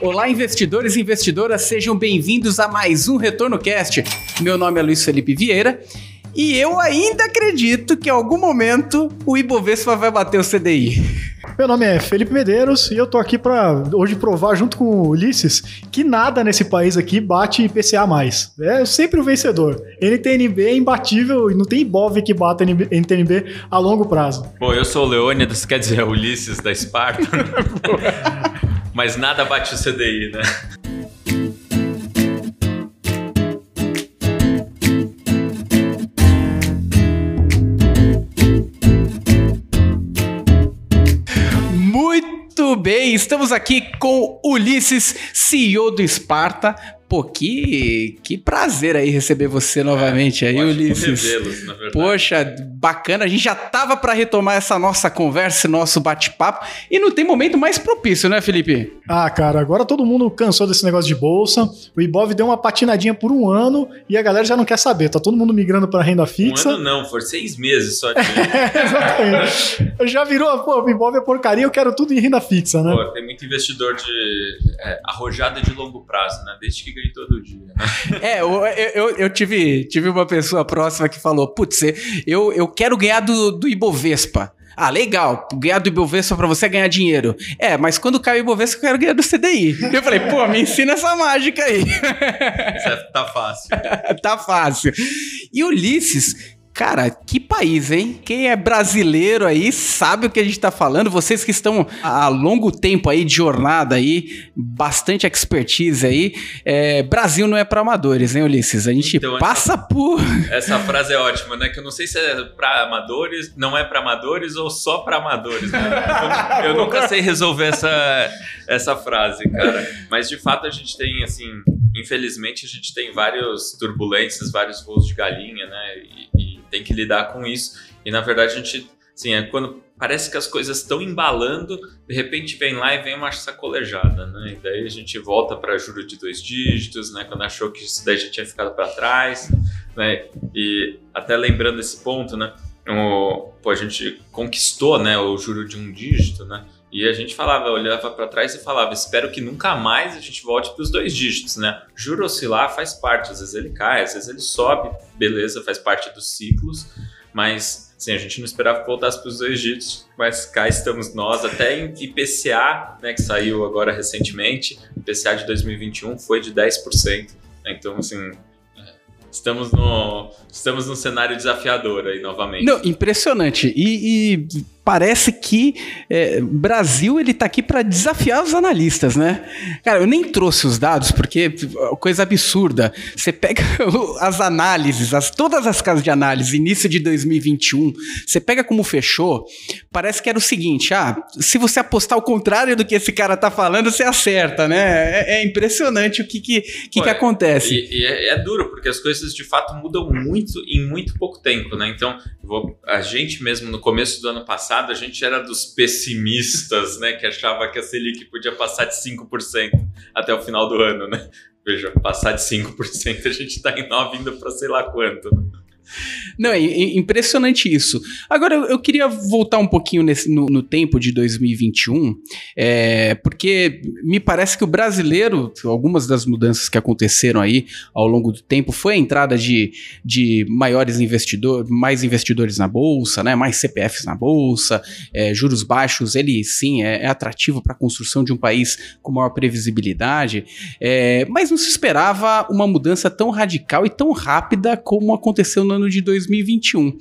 Olá, investidores e investidoras, sejam bem-vindos a mais um Retorno Cast. Meu nome é Luiz Felipe Vieira e eu ainda acredito que em algum momento o Ibovespa vai bater o CDI. Meu nome é Felipe Medeiros e eu tô aqui para hoje provar junto com o Ulisses que nada nesse país aqui bate IPCA mais. É sempre o vencedor. NTNB é imbatível e não tem IBOV que bata NTNB a longo prazo. Bom, eu sou o Leônidas, quer dizer, Ulisses da Esparta. Mas nada bate o CDI, né? Muito bem, estamos aqui com Ulisses, CEO do Esparta, Pô, que, que prazer aí receber você novamente aí, Ulisses. Na verdade. Poxa, bacana. A gente já tava para retomar essa nossa conversa, nosso bate-papo. E não tem momento mais propício, né, Felipe? Ah, cara, agora todo mundo cansou desse negócio de bolsa. O Ibov deu uma patinadinha por um ano e a galera já não quer saber. Tá todo mundo migrando para renda fixa. Um ano não, foi seis meses só. De... é, exatamente. já virou, pô, o Ibov é porcaria, eu quero tudo em renda fixa, né? Pô, tem muito investidor de é, arrojada de longo prazo, né? Desde que todo dia. Né? É, eu, eu, eu, tive, tive uma pessoa próxima que falou: putz, eu, eu quero ganhar do, do Ibovespa. Ah, legal, ganhar do Ibovespa pra você é ganhar dinheiro. É, mas quando cai o Ibovespa, eu quero ganhar do CDI. Eu falei, pô, me ensina essa mágica aí. tá fácil. tá fácil. E Ulisses, Cara, que país, hein? Quem é brasileiro aí sabe o que a gente tá falando. Vocês que estão há longo tempo aí de jornada aí, bastante expertise aí. É, Brasil não é para amadores, hein, Ulisses? A gente então, passa essa, por. Essa frase é ótima, né? Que eu não sei se é para amadores, não é para amadores ou só para amadores, né? Eu, eu nunca sei resolver essa, essa frase, cara. Mas de fato a gente tem, assim, infelizmente a gente tem vários turbulências, vários voos de galinha, né? E, e tem que lidar com isso. E na verdade a gente, assim, é quando parece que as coisas estão embalando, de repente vem lá e vem uma sacolejada, né? E daí a gente volta para juro de dois dígitos, né? Quando achou que isso daí já tinha ficado para trás, né? E até lembrando esse ponto, né? O, pô, a gente conquistou, né, o juro de um dígito, né? E a gente falava, olhava para trás e falava, espero que nunca mais a gente volte para os dois dígitos, né? Juro oscilar faz parte, às vezes ele cai, às vezes ele sobe, beleza, faz parte dos ciclos, mas sim, a gente não esperava que voltasse para os dois dígitos, mas cá estamos nós, até em IPCA, né, que saiu agora recentemente, IPCA de 2021 foi de 10%, né? então assim, Estamos no, estamos num cenário desafiador aí novamente. Não, impressionante. E, e parece que é, Brasil ele tá aqui para desafiar os analistas, né? Cara, eu nem trouxe os dados porque coisa absurda. Você pega as análises, as, todas as casas de análise, início de 2021, você pega como fechou, parece que era o seguinte: ah, se você apostar o contrário do que esse cara tá falando, você acerta, né? É, é impressionante o que que, que, Pô, que acontece. E, e é, é, duro porque as coisas de fato mudam muito em muito pouco tempo, né? Então, vou, a gente mesmo no começo do ano passado passado a gente era dos pessimistas, né? Que achava que a Selic podia passar de 5% até o final do ano, né? Veja, passar de 5% a gente está em 9 indo para sei lá quanto. Né? Não, é impressionante isso. Agora, eu, queria voltar um pouquinho nesse, no, no tempo de 2021, é, porque me parece que o brasileiro, algumas das mudanças que aconteceram aí ao longo do tempo, foi a entrada de, de maiores investidores, mais investidores na bolsa, né, mais CPFs na bolsa, é, juros baixos, ele sim é, é atrativo para a construção de um país com maior previsibilidade, é, mas não se esperava uma mudança tão radical e tão rápida como aconteceu no ano de 2021.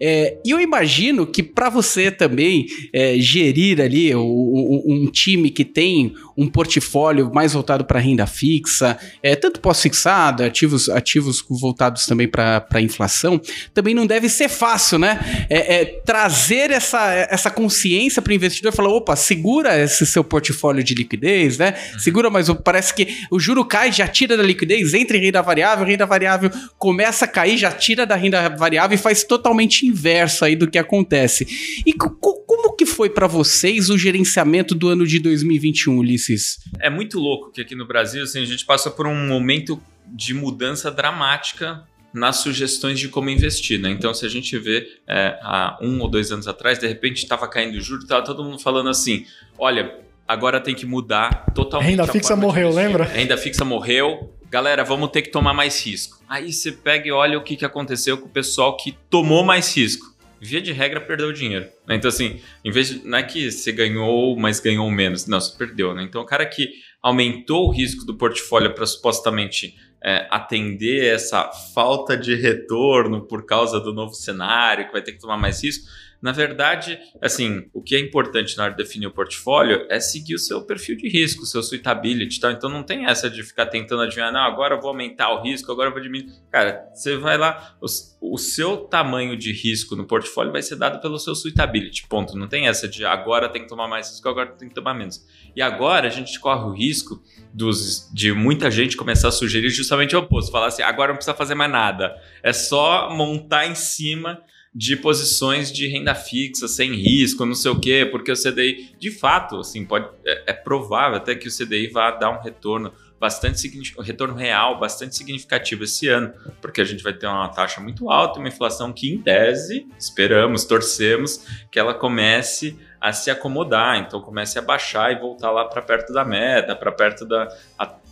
É, e eu imagino que para você também é, gerir ali um, um, time que tem um portfólio mais voltado para renda fixa, é, tanto pós-fixado, ativos, ativos voltados também para inflação, também não deve ser fácil, né? É, é trazer essa, essa consciência para o investidor e falar: opa, segura esse seu portfólio de liquidez, né? Uhum. Segura, mas parece que o juro cai, já tira da liquidez, entra em renda variável, renda variável começa a cair, já tira da renda variável e faz totalmente inverso aí do que acontece. E como que foi para vocês o gerenciamento do ano de 2021, Ulisses? É muito louco que aqui no Brasil assim, a gente passa por um momento de mudança dramática nas sugestões de como investir. Né? Então, se a gente vê é, há um ou dois anos atrás, de repente estava caindo o juro, estava todo mundo falando assim: olha, agora tem que mudar totalmente. Renda fixa morreu, lembra? Renda fixa morreu. Galera, vamos ter que tomar mais risco. Aí você pega e olha o que, que aconteceu com o pessoal que tomou mais risco. Via de regra, perdeu dinheiro. Né? Então, assim, em vez de. Não é que você ganhou, mas ganhou menos. Não, você perdeu, né? Então, o cara que aumentou o risco do portfólio para supostamente é, atender essa falta de retorno por causa do novo cenário, que vai ter que tomar mais risco na verdade, assim, o que é importante na hora de definir o portfólio é seguir o seu perfil de risco, o seu suitability, tá? Então não tem essa de ficar tentando adivinhar, não, agora eu vou aumentar o risco, agora eu vou diminuir. Cara, você vai lá, o, o seu tamanho de risco no portfólio vai ser dado pelo seu suitability, ponto. Não tem essa de agora tem que tomar mais risco, agora tem que tomar menos. E agora a gente corre o risco dos, de muita gente começar a sugerir justamente o oposto, falar assim, agora não precisa fazer mais nada, é só montar em cima de posições de renda fixa, sem risco, não sei o quê, porque o CDI, de fato, assim, pode, é, é provável até que o CDI vá dar um retorno bastante um retorno real bastante significativo esse ano, porque a gente vai ter uma taxa muito alta, uma inflação que, em tese, esperamos, torcemos que ela comece a se acomodar, então comece a baixar e voltar lá para perto da meta, para perto da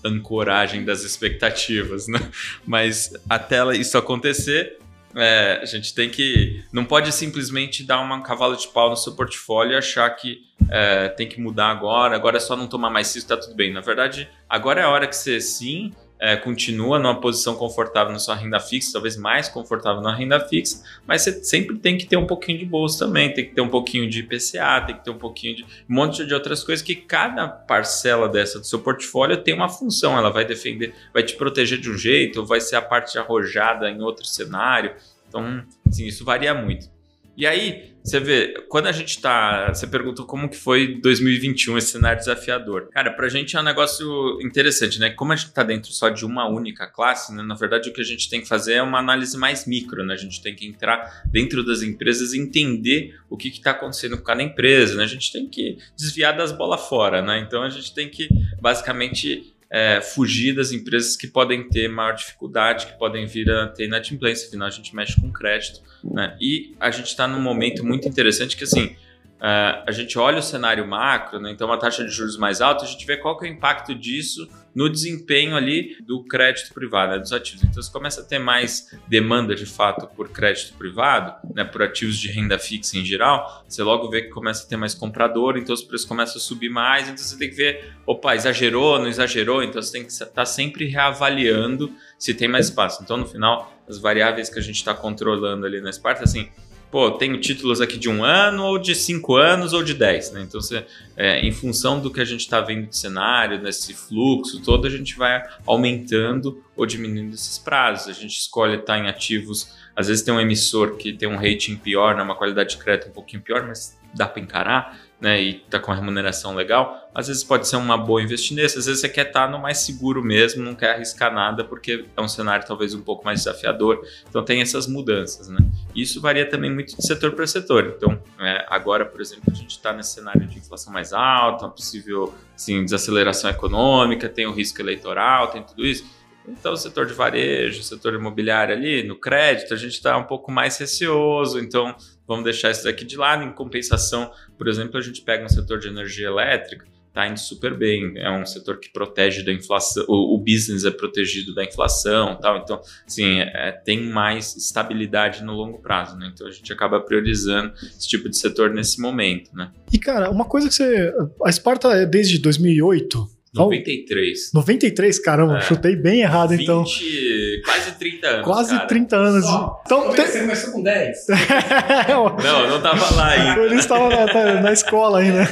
ancoragem das expectativas, né? Mas até isso acontecer, é, a gente tem que. Não pode simplesmente dar uma cavalo de pau no seu portfólio e achar que é, tem que mudar agora, agora é só não tomar mais risco, tá tudo bem. Na verdade, agora é a hora que você sim é, continua numa posição confortável na sua renda fixa, talvez mais confortável na renda fixa, mas você sempre tem que ter um pouquinho de bolsa também, tem que ter um pouquinho de IPCA, tem que ter um pouquinho de um monte de outras coisas que cada parcela dessa do seu portfólio tem uma função, ela vai defender, vai te proteger de um jeito, vai ser a parte arrojada em outro cenário. Então, assim, isso varia muito. E aí, você vê, quando a gente tá. Você perguntou como que foi 2021 esse cenário desafiador. Cara, pra gente é um negócio interessante, né? Como a gente tá dentro só de uma única classe, né? Na verdade, o que a gente tem que fazer é uma análise mais micro, né? A gente tem que entrar dentro das empresas e entender o que está acontecendo com cada empresa, né? A gente tem que desviar das bolas fora, né? Então a gente tem que basicamente é, fugir das empresas que podem ter maior dificuldade, que podem vir a ter inadimplência, afinal a gente mexe com crédito. Né? E a gente está num momento muito interessante que assim, Uh, a gente olha o cenário macro, né? então uma taxa de juros mais alta, a gente vê qual que é o impacto disso no desempenho ali do crédito privado, né? dos ativos. Então você começa a ter mais demanda de fato por crédito privado, né? por ativos de renda fixa em geral, você logo vê que começa a ter mais comprador, então os preços começam a subir mais, então você tem que ver, opa, exagerou, não exagerou, então você tem que estar tá sempre reavaliando se tem mais espaço. Então no final, as variáveis que a gente está controlando ali nessa parte, assim, pô, tenho títulos aqui de um ano, ou de cinco anos, ou de dez, né? Então, você, é, em função do que a gente está vendo de cenário, nesse fluxo todo, a gente vai aumentando ou diminuindo esses prazos. A gente escolhe estar em ativos, às vezes tem um emissor que tem um rating pior, né, uma qualidade de crédito um pouquinho pior, mas dá para encarar né, e tá com a remuneração legal, às vezes pode ser uma boa investir nesse, às vezes você quer estar tá no mais seguro mesmo, não quer arriscar nada porque é um cenário talvez um pouco mais desafiador, então tem essas mudanças, né? Isso varia também muito de setor para setor. Então, é, agora, por exemplo, a gente está nesse cenário de inflação mais alta, uma possível assim, desaceleração econômica, tem o risco eleitoral, tem tudo isso. Então, o setor de varejo, o setor imobiliário ali, no crédito, a gente está um pouco mais receoso. Então, vamos deixar isso daqui de lado. Em compensação, por exemplo, a gente pega um setor de energia elétrica, está indo super bem. É um setor que protege da inflação, o, o business é protegido da inflação, tal. Então, assim, é, tem mais estabilidade no longo prazo, né? Então a gente acaba priorizando esse tipo de setor nesse momento, né? E cara, uma coisa que você, a Sparta é desde 2008 93. 93, caramba, é. chutei bem errado 20, então. Quase 30 anos. Quase cara. 30 anos. Só. Então, Você começou com 10. não, não tava lá ainda. Ele estava na, tá, na escola ainda.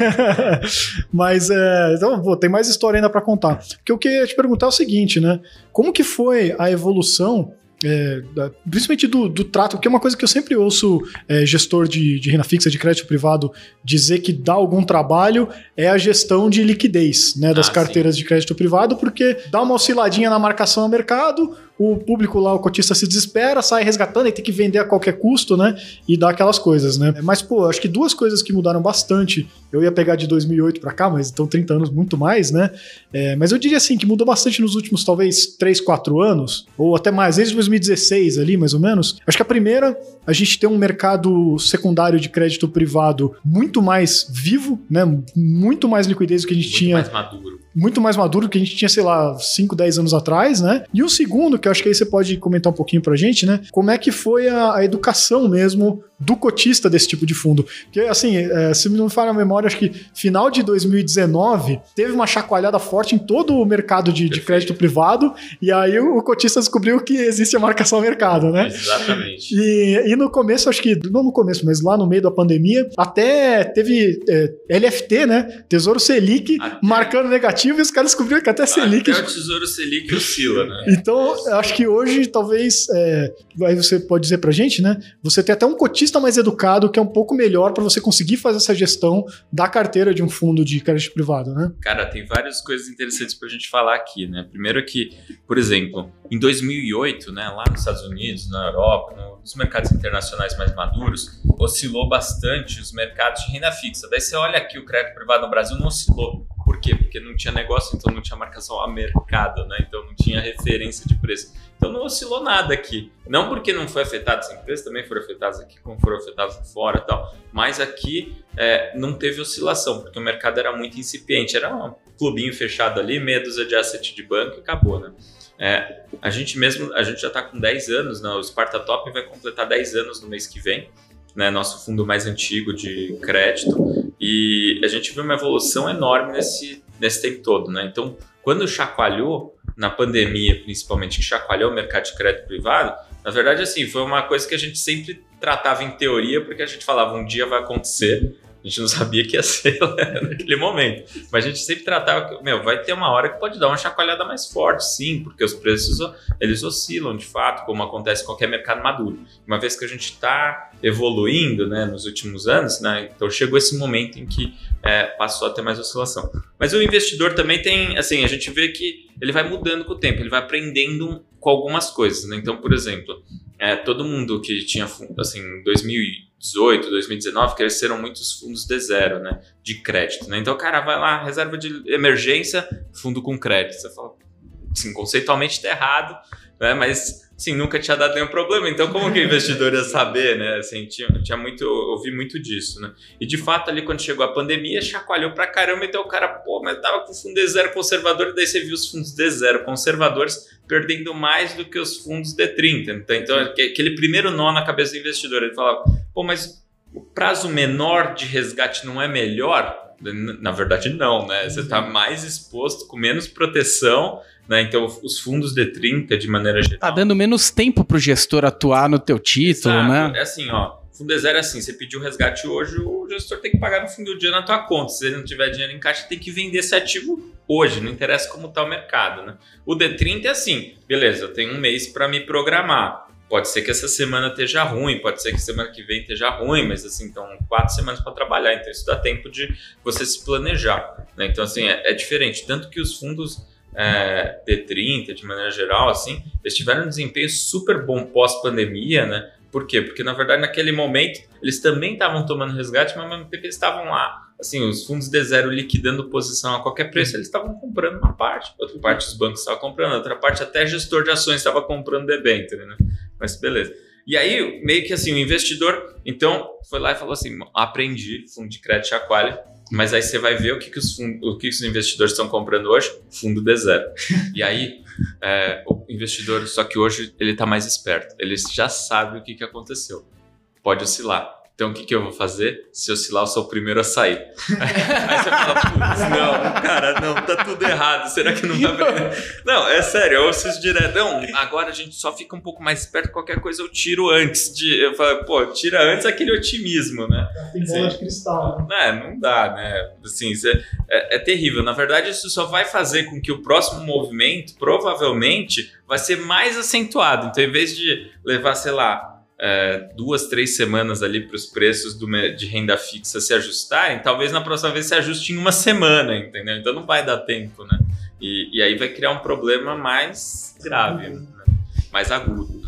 Mas, é, então, pô, tem mais história ainda para contar. Porque eu queria te perguntar é o seguinte, né? Como que foi a evolução é, da, principalmente do, do, trato, que é uma coisa que eu sempre ouço é, gestor de, de, renda fixa, de crédito privado, dizer que dá algum trabalho, é a gestão de liquidez né, das ah, carteiras sim. de crédito privado, porque dá uma osciladinha na marcação a mercado, o público lá, o cotista se desespera, sai resgatando e tem que vender a qualquer custo, né? E dá aquelas coisas, né? Mas, pô, acho que duas coisas que mudaram bastante. Eu ia pegar de 2008 para cá, mas estão 30 anos muito mais, né? É, mas eu diria assim que mudou bastante nos últimos, talvez, 3, 4 anos, ou até mais, desde 2016 ali, mais ou menos. Acho que a primeira, a gente tem um mercado secundário de crédito privado muito mais vivo, né? Muito mais liquidez do que a gente Muito tinha. mais maduro. Muito mais maduro do que a gente tinha, sei lá, 5, 10 anos atrás, né? E o segundo, que eu acho que aí você pode comentar um pouquinho pra gente, né? Como é que foi a, a educação mesmo do cotista desse tipo de fundo? Porque, assim, é, se me não me falha a memória, acho que final de 2019 teve uma chacoalhada forte em todo o mercado de, de crédito privado, e aí o, o cotista descobriu que existe a marcação a mercado, né? Exatamente. E, e no começo, acho que, não no começo, mas lá no meio da pandemia, até teve é, LFT, né? Tesouro Selic Até- marcando negativo e os caras descobriram que até Selic. Até o Tesouro Selic oscila, né? Então, acho que hoje, talvez, é, aí você pode dizer pra gente, né? Você tem até um cotista mais educado que é um pouco melhor para você conseguir fazer essa gestão da carteira de um fundo de crédito privado, né? Cara, tem várias coisas interessantes pra gente falar aqui, né? Primeiro que, por exemplo, em 2008, né, lá nos Estados Unidos, na Europa, no- nos mercados internacionais mais maduros, oscilou bastante os mercados de renda fixa. Daí você olha aqui o crédito privado no Brasil não oscilou. Por quê? Porque não tinha negócio, então não tinha marcação a mercado, né? Então não tinha referência de preço. Então não oscilou nada aqui. Não porque não foi afetado as empresas, também foram afetadas aqui, como foram afetadas fora e tal. Mas aqui é, não teve oscilação, porque o mercado era muito incipiente. Era um clubinho fechado ali, meia dúzia de asset de banco e acabou, né? É, a gente mesmo, a gente já está com 10 anos, né? o Sparta Top vai completar 10 anos no mês que vem, né? Nosso fundo mais antigo de crédito. E a gente viu uma evolução enorme nesse, nesse tempo todo, né? Então, quando chacoalhou, na pandemia principalmente, que chacoalhou o mercado de crédito privado, na verdade, assim, foi uma coisa que a gente sempre tratava em teoria, porque a gente falava um dia vai acontecer, a gente não sabia que ia ser naquele momento. Mas a gente sempre tratava que, meu, vai ter uma hora que pode dar uma chacoalhada mais forte, sim, porque os preços eles oscilam de fato, como acontece em qualquer mercado maduro. Uma vez que a gente está evoluindo, né, nos últimos anos, né, então chegou esse momento em que é, passou a ter mais oscilação. Mas o investidor também tem, assim, a gente vê que ele vai mudando com o tempo, ele vai aprendendo com algumas coisas, né? Então, por exemplo, é, todo mundo que tinha, assim, em 2018, 2019, cresceram muitos fundos de zero, né? De crédito, né? Então, cara vai lá, reserva de emergência, fundo com crédito. Você fala, assim, conceitualmente tá errado, né? Mas, assim, nunca tinha dado nenhum problema. Então, como que o investidor ia saber, né? Assim, tinha, tinha muito, eu ouvi muito disso, né? E, de fato, ali quando chegou a pandemia, chacoalhou pra caramba. Então, o cara, pô, mas tava com fundo de zero conservador. E daí você viu os fundos de zero conservadores perdendo mais do que os fundos de 30. Então, então aquele primeiro nó na cabeça do investidor. Ele falava, pô, mas o prazo menor de resgate não é melhor? Na verdade, não, né? Você está mais exposto, com menos proteção, né? Então, os fundos de 30, de maneira geral. Tá dando menos tempo pro gestor atuar no teu título, Exato. né? É assim, ó. Fundo de zero é assim: você pediu resgate hoje, o gestor tem que pagar no fim do dia na tua conta. Se ele não tiver dinheiro em caixa, tem que vender esse ativo hoje, não interessa como está o mercado, né? O D30 é assim: beleza, eu tenho um mês para me programar. Pode ser que essa semana esteja ruim, pode ser que semana que vem esteja ruim, mas assim, então quatro semanas para trabalhar, então isso dá tempo de você se planejar. Né? Então, assim, é, é, diferente. Tanto que os fundos é, D30, de maneira geral, assim, eles tiveram um desempenho super bom pós-pandemia, né? Por quê? Porque, na verdade, naquele momento, eles também estavam tomando resgate, mas ao mesmo tempo eles estavam lá, assim, os fundos de zero liquidando posição a qualquer preço, eles estavam comprando uma parte, outra parte os bancos estavam comprando, outra parte até gestor de ações estava comprando debênture, né? Mas beleza. E aí, meio que assim, o investidor, então, foi lá e falou assim, aprendi fundo de crédito chacoalha, mas aí você vai ver o que, que, os, fundos, o que, que os investidores estão comprando hoje, fundo de zero. E aí, é, o investidor, só que hoje ele está mais esperto, ele já sabe o que, que aconteceu. Pode oscilar. Então, o que, que eu vou fazer? Se oscilar, eu sou o primeiro a sair. Aí você fala, putz, não, cara, não, tá tudo errado. Será que não tá vendo? Não, é sério, eu ouço isso direto. Não, agora a gente só fica um pouco mais esperto, qualquer coisa eu tiro antes de. Eu falo, pô, tira antes aquele otimismo, né? Tem bola de cristal. Né? É, não dá, né? Assim, é, é terrível. Na verdade, isso só vai fazer com que o próximo movimento, provavelmente, vai ser mais acentuado. Então, em vez de levar, sei lá, é, duas, três semanas ali para os preços do, de renda fixa se ajustarem, talvez na próxima vez se ajuste em uma semana, entendeu? Então não vai dar tempo, né? E, e aí vai criar um problema mais grave. Né? mais agudo.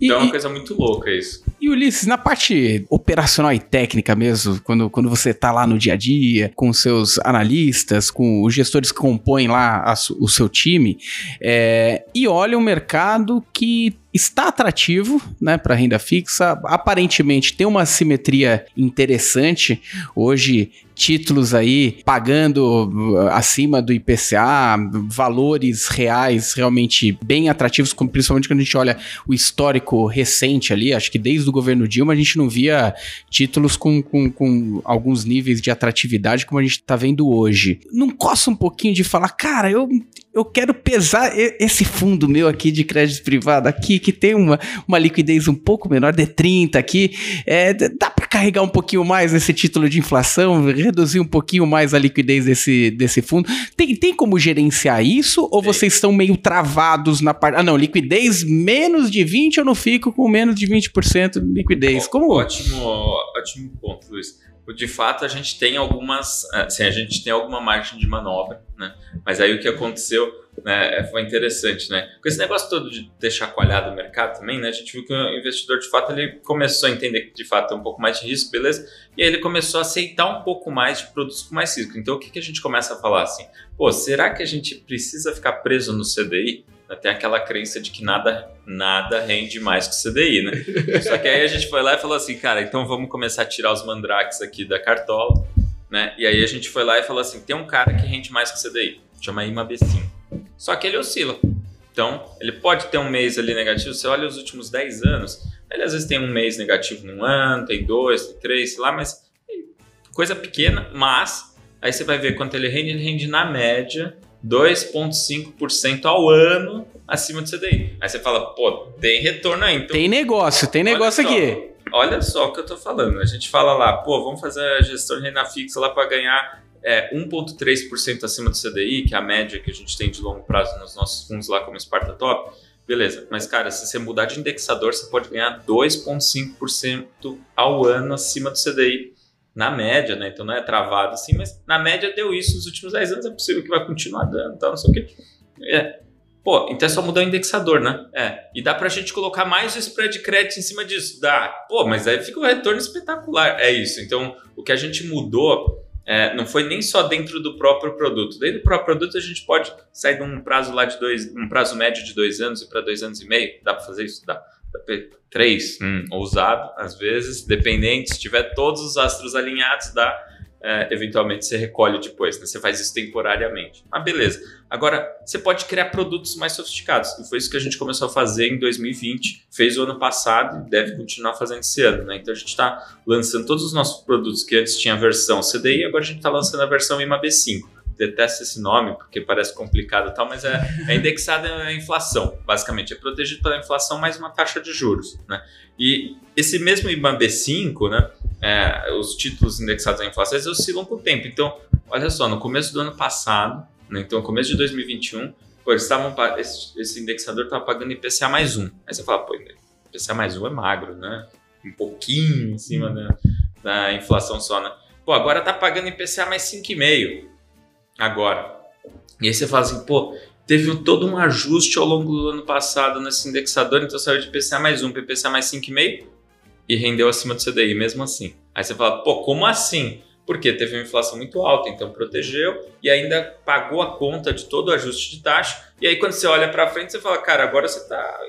Então e, é uma coisa muito louca isso. E Ulisses, na parte operacional e técnica mesmo, quando, quando você está lá no dia a dia, com seus analistas, com os gestores que compõem lá a, o seu time, é, e olha um mercado que está atrativo, né, para renda fixa. Aparentemente tem uma simetria interessante. Hoje títulos aí pagando uh, acima do IPCA, valores reais realmente bem atrativos, principalmente quando a gente olha o histórico recente ali, acho que desde o governo Dilma a gente não via títulos com, com, com alguns níveis de atratividade como a gente está vendo hoje. Não coça um pouquinho de falar, cara, eu, eu quero pesar esse fundo meu aqui de crédito privado aqui, que tem uma, uma liquidez um pouco menor, de 30 aqui, é, dá para carregar um pouquinho mais esse título de inflação, reduzir um pouquinho mais a liquidez desse, desse fundo. Tem, tem como gerenciar isso ou vocês estão meio travados na parte. Ah, não, liquidez menos de 20 eu não fico com menos de 20% de liquidez. Como? Ótimo, ótimo ponto, Luiz de fato a gente tem algumas, assim, a gente tem alguma margem de manobra, né? Mas aí o que aconteceu, né, foi interessante, né? Com esse negócio todo de ter chacoalhado o mercado também, né? A gente viu que o investidor de fato ele começou a entender que de fato tem um pouco mais de risco, beleza? E aí ele começou a aceitar um pouco mais de produtos com mais risco. Então o que, que a gente começa a falar assim? Pô, será que a gente precisa ficar preso no CDI? tem aquela crença de que nada, nada rende mais que CDI, né? Só que aí a gente foi lá e falou assim, cara, então vamos começar a tirar os mandrakes aqui da cartola, né? E aí a gente foi lá e falou assim, tem um cara que rende mais que CDI, chama IMAB5. Só que ele oscila. Então, ele pode ter um mês ali negativo, você olha os últimos 10 anos, ele às vezes tem um mês negativo num ano, tem dois, tem três, sei lá, mas coisa pequena, mas aí você vai ver quanto ele rende, ele rende na média 2,5% ao ano acima do CDI. Aí você fala, pô, tem retorno aí. Então, tem negócio, tem negócio aqui. Olha só o que eu tô falando. A gente fala lá, pô, vamos fazer a gestão de renda fixa lá para ganhar é, 1,3% acima do CDI, que é a média que a gente tem de longo prazo nos nossos fundos lá como Sparta Top. Beleza, mas cara, se você mudar de indexador, você pode ganhar 2,5% ao ano acima do CDI na média, né? Então não é travado assim, mas na média deu isso nos últimos 10 anos, é possível que vai continuar dando, tal, não sei o quê. É. Pô, então é só mudar o indexador, né? É. E dá pra gente colocar mais o spread de crédito em cima disso. Dá. Pô, mas aí fica um retorno espetacular. É isso. Então, o que a gente mudou é, não foi nem só dentro do próprio produto. Dentro do próprio produto, a gente pode sair de um prazo lá de dois, um prazo médio de dois anos e para dois anos e meio. Dá para fazer isso? Dá três, hum, ousado, às vezes, dependente, se tiver todos os astros alinhados, dá, é, eventualmente você recolhe depois, né? você faz isso temporariamente. Ah, beleza. Agora, você pode criar produtos mais sofisticados, e foi isso que a gente começou a fazer em 2020, fez o ano passado e deve continuar fazendo esse ano. Né? Então, a gente está lançando todos os nossos produtos que antes tinha a versão CDI, agora a gente está lançando a versão IMAB5 detesto esse nome porque parece complicado e tal, mas é, é indexada à inflação, basicamente. É protegido pela inflação mais uma taxa de juros. Né? E esse mesmo IBAN B5, né, é, os títulos indexados à inflação, eles oscilam com o tempo. Então, olha só, no começo do ano passado, né, então, no começo de 2021, pô, eles estavam, esse, esse indexador estava pagando IPCA mais um. Aí você fala, pô, IPCA mais um é magro, né? Um pouquinho em cima da, da inflação só, né? Pô, agora tá pagando IPCA mais 5,5 agora. E aí você fala assim, pô, teve todo um ajuste ao longo do ano passado nesse indexador, então saiu de PCA mais 1 para PCA mais 5,5 e rendeu acima do CDI mesmo assim. Aí você fala, pô, como assim? Porque teve uma inflação muito alta, então protegeu e ainda pagou a conta de todo o ajuste de taxa. E aí quando você olha para frente, você fala, cara, agora você está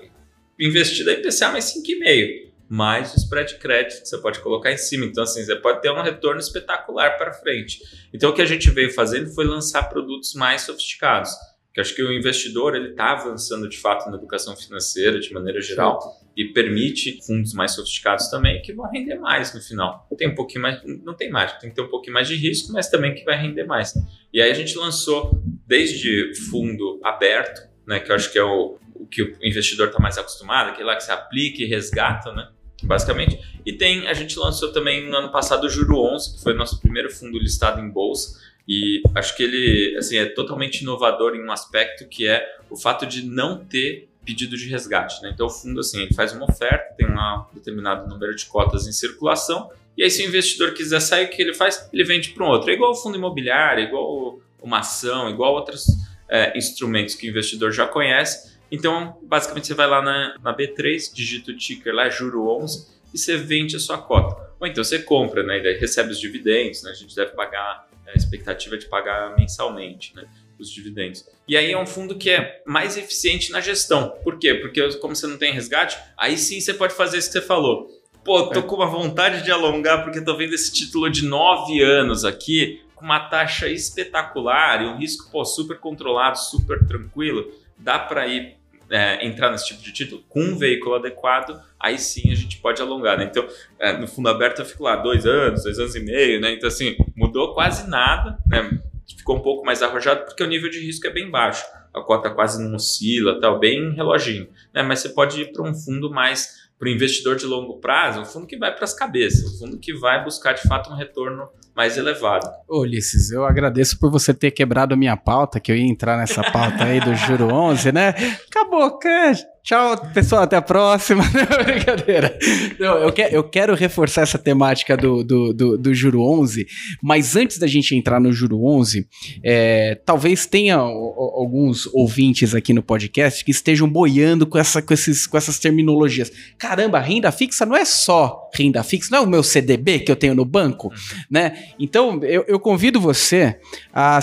investido em PCA mais 5,5 mais o spread de crédito que você pode colocar em cima. Então, assim, você pode ter um retorno espetacular para frente. Então, o que a gente veio fazendo foi lançar produtos mais sofisticados. Que acho que o investidor ele está avançando de fato na educação financeira de maneira geral Sim. e permite fundos mais sofisticados também que vão render mais no final. Tem um pouquinho mais, não tem mágica, tem que ter um pouquinho mais de risco, mas também que vai render mais. E aí a gente lançou desde fundo aberto, né, que eu acho que é o, o que o investidor está mais acostumado, aquele lá que você aplica e resgata, né? Basicamente. E tem, a gente lançou também no ano passado o Juro 11, que foi o nosso primeiro fundo listado em bolsa. E acho que ele assim, é totalmente inovador em um aspecto que é o fato de não ter pedido de resgate. Né? Então o fundo assim, ele faz uma oferta, tem um determinado número de cotas em circulação, e aí se o investidor quiser sair, o que ele faz? Ele vende para um outro. É igual o fundo imobiliário, é igual uma ação, igual outros é, instrumentos que o investidor já conhece Então, basicamente, você vai lá na, na B3, digita o ticker lá, juro 11, e você vende a sua cota. Ou então você compra, né? E daí recebe os dividendos, né? A gente deve pagar, é, a expectativa de pagar mensalmente, né? Os dividendos. E aí é um fundo que é mais eficiente na gestão. Por quê? Porque como você não tem resgate, aí sim você pode fazer isso que você falou. Pô, tô é. com uma vontade de alongar porque tô vendo esse título de 9 anos aqui, com uma taxa espetacular e um risco pô, super controlado, super tranquilo. Dá para ir é, entrar nesse tipo de título com um veículo adequado, aí sim a gente pode alongar, né? Então, é, no fundo aberto eu fico lá dois anos, dois anos e meio, né? Então, assim, mudou quase nada, né? Ficou um pouco mais arrojado porque o nível de risco é bem baixo. A cota quase não oscila, tal, bem reloginho, né? Mas você pode ir para um fundo mais para o investidor de longo prazo, um fundo que vai para as cabeças, um fundo que vai buscar de fato um retorno mais elevado. Ô, Ulisses, eu agradeço por você ter quebrado a minha pauta, que eu ia entrar nessa pauta aí do Juro 11, né? Acabou, cara. Tchau, pessoal, até a próxima. Não, brincadeira. Não, eu, eu quero reforçar essa temática do, do, do, do, Juro 11, mas antes da gente entrar no Juro 11, é, talvez tenha alguns ouvintes aqui no podcast que estejam boiando com, essa, com, esses, com essas terminologias. Caramba, renda fixa não é só renda fixa, não é o meu CDB que eu tenho no banco, né? Então, eu, eu convido você a...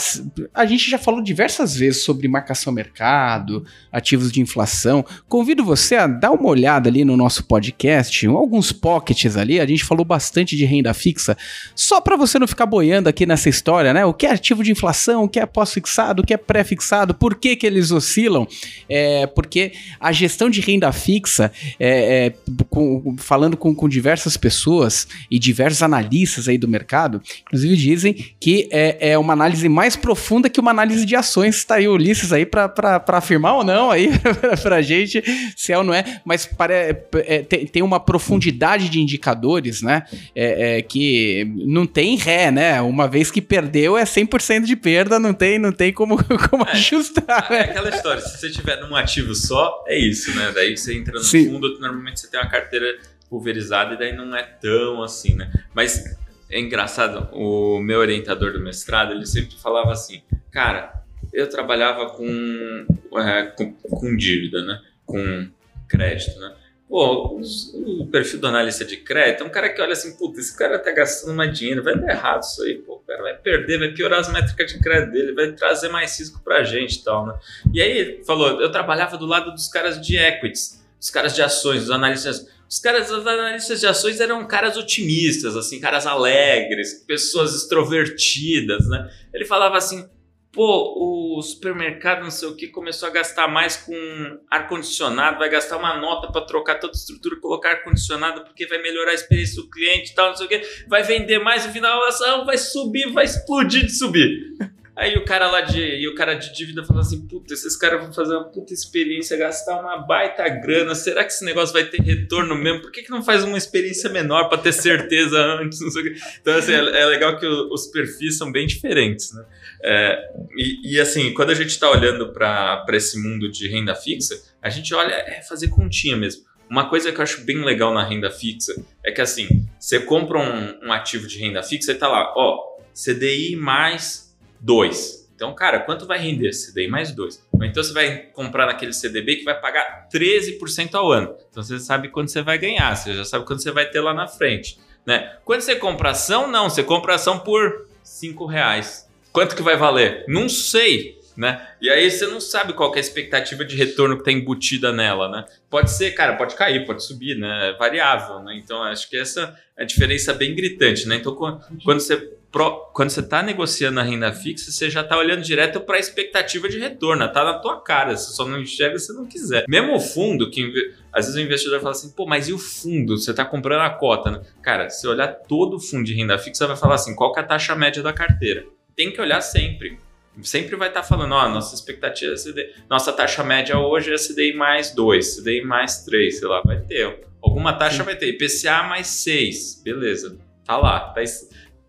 A gente já falou diversas vezes sobre marcação mercado, ativos de inflação, Convido você a dar uma olhada ali no nosso podcast, alguns pockets ali, a gente falou bastante de renda fixa, só para você não ficar boiando aqui nessa história, né? O que é ativo de inflação, o que é pós-fixado, o que é pré-fixado, por que que eles oscilam? É, porque a gestão de renda fixa, é, é, com, falando com, com diversas pessoas e diversos analistas aí do mercado, inclusive dizem que é, é uma análise mais profunda que uma análise de ações. Está aí o Ulisses aí para afirmar ou não aí para a gente se é ou não é, mas para, é, tem, uma profundidade de indicadores, né? É, é, que não tem ré, né? Uma vez que perdeu é 100% de perda, não tem, não tem como, como é, ajustar. É, né? aquela história, se você tiver num ativo só, é isso, né? Daí você entra no Sim. fundo, normalmente você tem uma carteira pulverizada e daí não é tão assim, né? Mas é engraçado, o meu orientador do mestrado, ele sempre falava assim, cara, eu trabalhava com, é, com, com, dívida, né? com crédito, né? Pô, o perfil do analista de crédito é um cara que olha assim, puta, esse cara tá gastando mais dinheiro, vai dar errado isso aí, pô, o cara vai perder, vai piorar as métricas de crédito dele, vai trazer mais risco pra gente e tal, né? E aí, falou, eu trabalhava do lado dos caras de equities, dos caras de ações, dos analistas os caras, os analistas de ações eram caras otimistas, assim, caras alegres, pessoas extrovertidas, né? Ele falava assim: pô, o supermercado, não sei o que, começou a gastar mais com ar-condicionado, vai gastar uma nota para trocar toda a estrutura, colocar ar-condicionado, porque vai melhorar a experiência do cliente e tal, não sei o que, vai vender mais, no final a ação vai subir, vai explodir de subir. Aí o cara lá de. E o cara de dívida falou assim: puta, esses caras vão fazer uma puta experiência, gastar uma baita grana. Será que esse negócio vai ter retorno mesmo? Por que, que não faz uma experiência menor para ter certeza antes? Então, assim, é, é legal que o, os perfis são bem diferentes, né? É, e, e, assim, quando a gente está olhando para esse mundo de renda fixa, a gente olha, é fazer continha mesmo. Uma coisa que eu acho bem legal na renda fixa é que assim, você compra um, um ativo de renda fixa e tá lá, ó, CDI mais 2. Então, cara, quanto vai render esse CDI mais 2? Ou então você vai comprar naquele CDB que vai pagar 13% ao ano. Então você sabe quanto você vai ganhar, você já sabe quanto você vai ter lá na frente. Né? Quando você compra ação, não, você compra ação por 5 reais. Quanto que vai valer? Não sei. Né? E aí você não sabe qual é a expectativa de retorno que está embutida nela, né? Pode ser, cara, pode cair, pode subir, né? É variável, né? Então acho que essa é a diferença bem gritante, né? Então quando você quando você está negociando a renda fixa, você já está olhando direto para a expectativa de retorno, está na tua cara, você só não enxerga se não quiser. Mesmo o fundo, que às vezes o investidor fala assim, pô, mas e o fundo? Você está comprando a cota, né? Cara, se olhar todo o fundo de renda fixa, vai falar assim, qual que é a taxa média da carteira? Tem que olhar sempre. Sempre vai estar tá falando, ó, nossa expectativa é CDI, nossa taxa média hoje é CDI mais 2, CDI mais 3, sei lá, vai ter. Alguma taxa Sim. vai ter, IPCA mais 6, beleza, tá lá, tá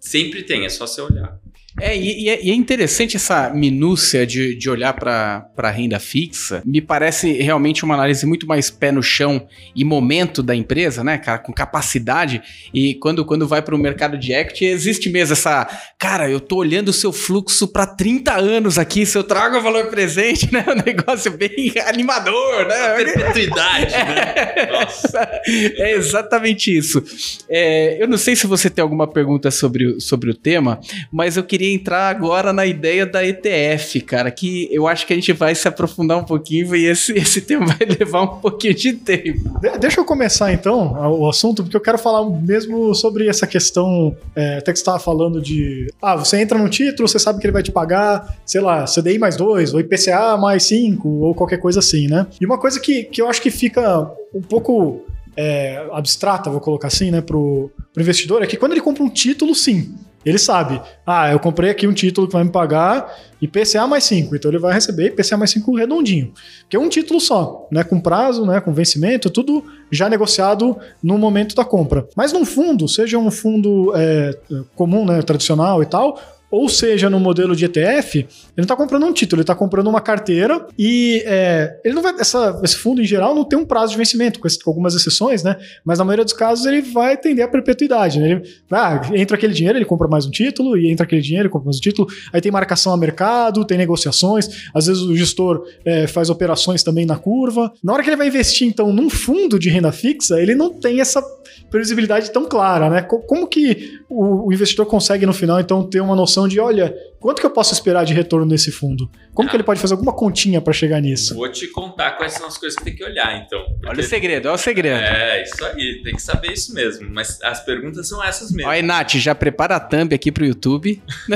Sempre tem, é só você olhar. É, e, é, e é interessante essa minúcia de, de olhar para a renda fixa. Me parece realmente uma análise muito mais pé no chão e momento da empresa, né, cara, com capacidade. E quando, quando vai para o mercado de equity, existe mesmo essa. Cara, eu tô olhando o seu fluxo para 30 anos aqui, se eu trago o valor presente, né? Um negócio bem animador, né? Perpetuidade, né? Nossa. É exatamente isso. É, eu não sei se você tem alguma pergunta sobre, sobre o tema, mas eu queria entrar agora na ideia da ETF, cara, que eu acho que a gente vai se aprofundar um pouquinho e esse, esse tema vai levar um pouquinho de tempo. De deixa eu começar então o assunto, porque eu quero falar mesmo sobre essa questão, é, até que você estava falando de, ah, você entra no título, você sabe que ele vai te pagar, sei lá, CDI mais dois, ou IPCA mais cinco, ou qualquer coisa assim, né? E uma coisa que, que eu acho que fica um pouco é, abstrata, vou colocar assim, né, pro, pro investidor, é que quando ele compra um título, sim, ele sabe, ah, eu comprei aqui um título que vai me pagar IPCA mais 5, então ele vai receber IPCA mais 5 redondinho, que é um título só, né, com prazo, né, com vencimento, tudo já negociado no momento da compra. Mas num fundo, seja um fundo é, comum, né, tradicional e tal, ou seja, no modelo de ETF, ele não está comprando um título, ele está comprando uma carteira e é, ele não vai. Essa, esse fundo, em geral, não tem um prazo de vencimento, com, algumas exceções, né? Mas na maioria dos casos ele vai tender a perpetuidade. Né? Ele, ah, entra aquele dinheiro, ele compra mais um título, e entra aquele dinheiro, ele compra mais um título. Aí tem marcação a mercado, tem negociações, às vezes o gestor é, faz operações também na curva. Na hora que ele vai investir, então, num fundo de renda fixa, ele não tem essa previsibilidade tão clara, né? Como que o, investidor consegue no final, então, ter uma noção de, olha, quanto que eu posso esperar de retorno nesse fundo? Como ah. que ele pode fazer alguma continha para chegar nisso? Vou te contar quais são as coisas que tem que olhar, então. Olha o segredo, olha o segredo. É, isso aí, tem que saber isso mesmo. Mas as perguntas são essas mesmo. Olha, Nath, já prepara a thumb aqui pro YouTube.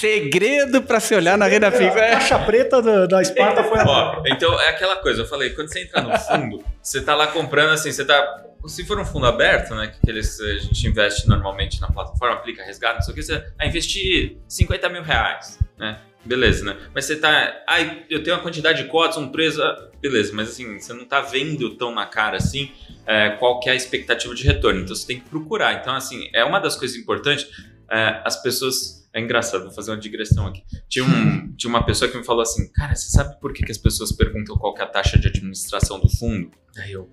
Segredo para se olhar na renda fixa. A caixa preta da, da Esparta foi a. Ó, então é aquela coisa, eu falei, quando você entra no fundo, você tá lá comprando assim, você tá se for um fundo aberto, né, que eles, a gente investe normalmente na plataforma, aplica resgate, não sei o que, você vai ah, investir 50 mil reais, né? Beleza, né? Mas você tá. Ah, eu tenho uma quantidade de cotas, um preço. Ah, beleza, mas assim, você não tá vendo tão na cara assim é, qual que é a expectativa de retorno. Então você tem que procurar. Então, assim, é uma das coisas importantes. É, as pessoas. É engraçado, vou fazer uma digressão aqui. Tinha, um, tinha uma pessoa que me falou assim: Cara, você sabe por que, que as pessoas perguntam qual que é a taxa de administração do fundo? Aí eu,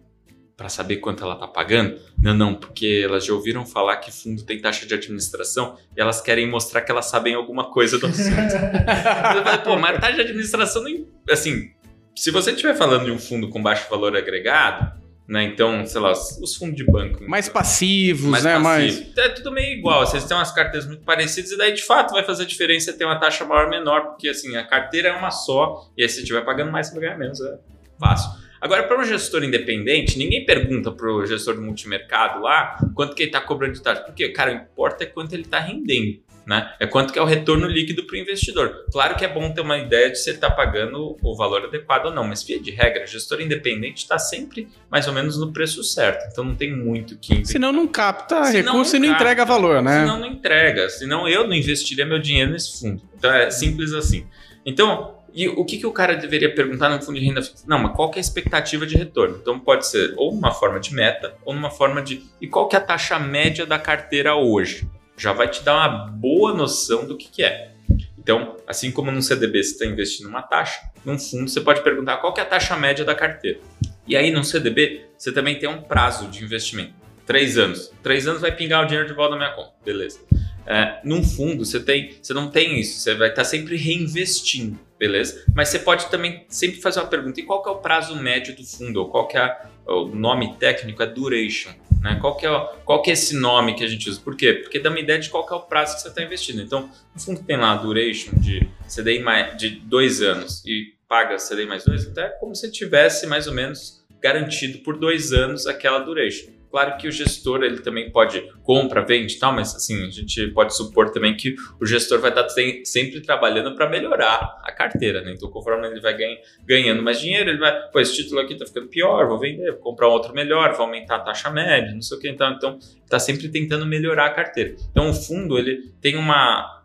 para saber quanto ela está pagando? Não, não, porque elas já ouviram falar que fundo tem taxa de administração e elas querem mostrar que elas sabem alguma coisa do assunto. Pô, mas taxa de administração, não, assim, se você estiver falando de um fundo com baixo valor agregado, né? Então, sei lá, os fundos de banco. Mais passivos, mais né? Passivo. Mais... É tudo meio igual. Vocês têm umas carteiras muito parecidas e daí, de fato, vai fazer diferença ter uma taxa maior ou menor, porque assim, a carteira é uma só e aí se estiver pagando mais, você vai ganhar menos. É fácil. Agora, para um gestor independente, ninguém pergunta para o gestor do multimercado lá quanto que ele está cobrando de taxa. Porque, cara, o importa é quanto ele está rendendo. Né? É quanto que é o retorno líquido para o investidor. Claro que é bom ter uma ideia de se ele está pagando o valor adequado ou não, mas via de regra, o gestor independente está sempre mais ou menos no preço certo. Então não tem muito que Senão não capta senão recurso não e não capta, entrega valor, né? Senão não entrega. Senão eu não investiria meu dinheiro nesse fundo. Então é simples assim. Então, e o que, que o cara deveria perguntar no fundo de renda fixa? Não, mas qual que é a expectativa de retorno? Então pode ser ou uma forma de meta ou numa forma de. E qual que é a taxa média da carteira hoje? Já vai te dar uma boa noção do que, que é. Então, assim como no CDB você está investindo uma taxa, num fundo você pode perguntar qual que é a taxa média da carteira. E aí no CDB você também tem um prazo de investimento. Três anos. Três anos vai pingar o dinheiro de volta na minha conta. Beleza. É, num fundo, você, tem, você não tem isso, você vai estar sempre reinvestindo, beleza? Mas você pode também sempre fazer uma pergunta: e qual que é o prazo médio do fundo? Ou qual que é o nome técnico? É duration. Né? Qual, que é, qual que é esse nome que a gente usa? Por quê? Porque dá uma ideia de qual que é o prazo que você está investindo. Então, no fundo tem lá a duration de CDI mais, de dois anos e paga CDI mais dois, então é como se tivesse mais ou menos garantido por dois anos aquela duration. Claro que o gestor ele também pode compra, vende tal, mas assim, a gente pode supor também que o gestor vai estar sempre trabalhando para melhorar a carteira, né? Então, conforme ele vai ganhando mais dinheiro, ele vai, pô, esse título aqui tá ficando pior, vou vender, vou comprar um outro melhor, vou aumentar a taxa média, não sei o que, então, então está sempre tentando melhorar a carteira. Então, o fundo, ele tem uma,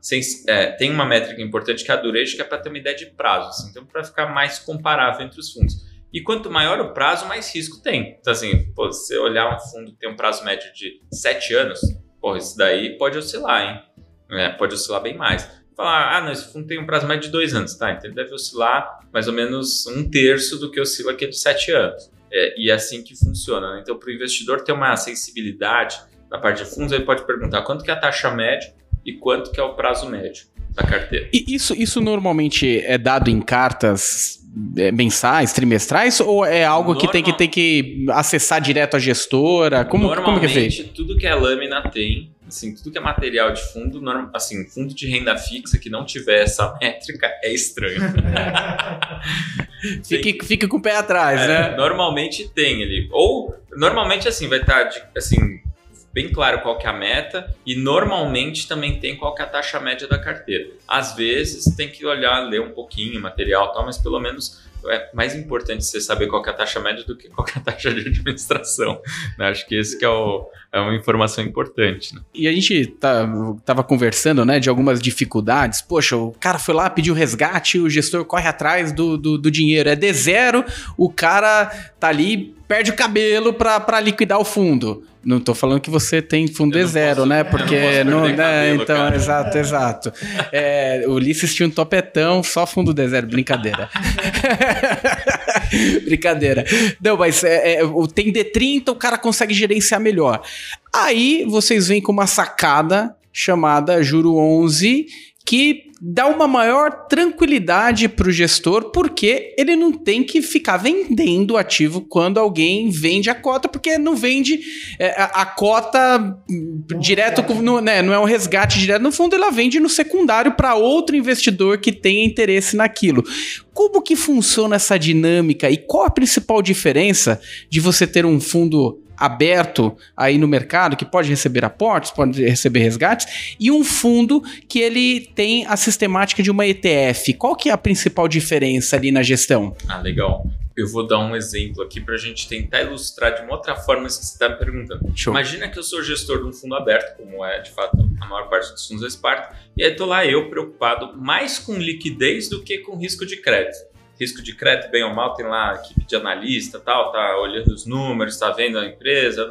é, tem uma métrica importante que é a duration, que é para ter uma ideia de prazo, assim, então para ficar mais comparável entre os fundos. E quanto maior o prazo, mais risco tem. Então, assim, pô, você olhar um fundo que tem um prazo médio de 7 anos, pô, isso daí pode oscilar, hein? É, pode oscilar bem mais. Falar, ah, não, esse fundo tem um prazo médio de dois anos, tá? Então ele deve oscilar mais ou menos um terço do que oscila aqui de sete anos. É, e é assim que funciona. Né? Então, para o investidor ter uma sensibilidade na parte de fundos, ele pode perguntar quanto que é a taxa média e quanto que é o prazo médio da carteira. E isso, isso normalmente é dado em cartas mensais, trimestrais, ou é algo Normal... que tem que ter que acessar direto a gestora? Como, como que é feito? tudo que a lâmina tem, assim, tudo que é material de fundo, assim, fundo de renda fixa que não tiver essa métrica é estranho. fique, fique com o pé atrás, é, né? Normalmente tem ele. Ou, normalmente, assim, vai estar, tá assim, bem claro qual que é a meta e normalmente também tem qual que é a taxa média da carteira. Às vezes tem que olhar, ler um pouquinho material tal, mas pelo menos é mais importante você saber qual é a taxa média do que qual é a taxa de administração. Né? Acho que esse que é, o, é uma informação importante. Né? E a gente tá, tava conversando né, de algumas dificuldades. Poxa, o cara foi lá, pediu resgate, o gestor corre atrás do, do, do dinheiro. É de zero, o cara tá ali, perde o cabelo para liquidar o fundo. Não tô falando que você tem fundo E zero, né? Porque não, não né? Cabelo, então, cara. exato, exato. É, o Ulisses tinha um topetão, só fundo de zero, brincadeira. brincadeira. Não, mas é, é, tem D30, o cara consegue gerenciar melhor. Aí vocês vêm com uma sacada chamada Juro 11, que dá uma maior tranquilidade para o gestor, porque ele não tem que ficar vendendo o ativo quando alguém vende a cota, porque não vende é, a, a, cota direto, no, né, não é um resgate direto no fundo, ela vende no secundário para outro investidor que tenha interesse naquilo. Como que funciona essa dinâmica e qual a principal diferença de você ter um fundo aberto aí no mercado, que pode receber aportes, pode receber resgates, e um fundo que ele tem a sistemática de uma ETF. Qual que é a principal diferença ali na gestão? Ah, legal. Eu vou dar um exemplo aqui para a gente tentar ilustrar de uma outra forma isso que você está me perguntando. Show. Imagina que eu sou gestor de um fundo aberto, como é de fato a maior parte dos fundos da Spark, e aí estou lá eu preocupado mais com liquidez do que com risco de crédito risco de crédito, bem ou mal, tem lá a equipe de analista tal, tá olhando os números, tá vendo a empresa.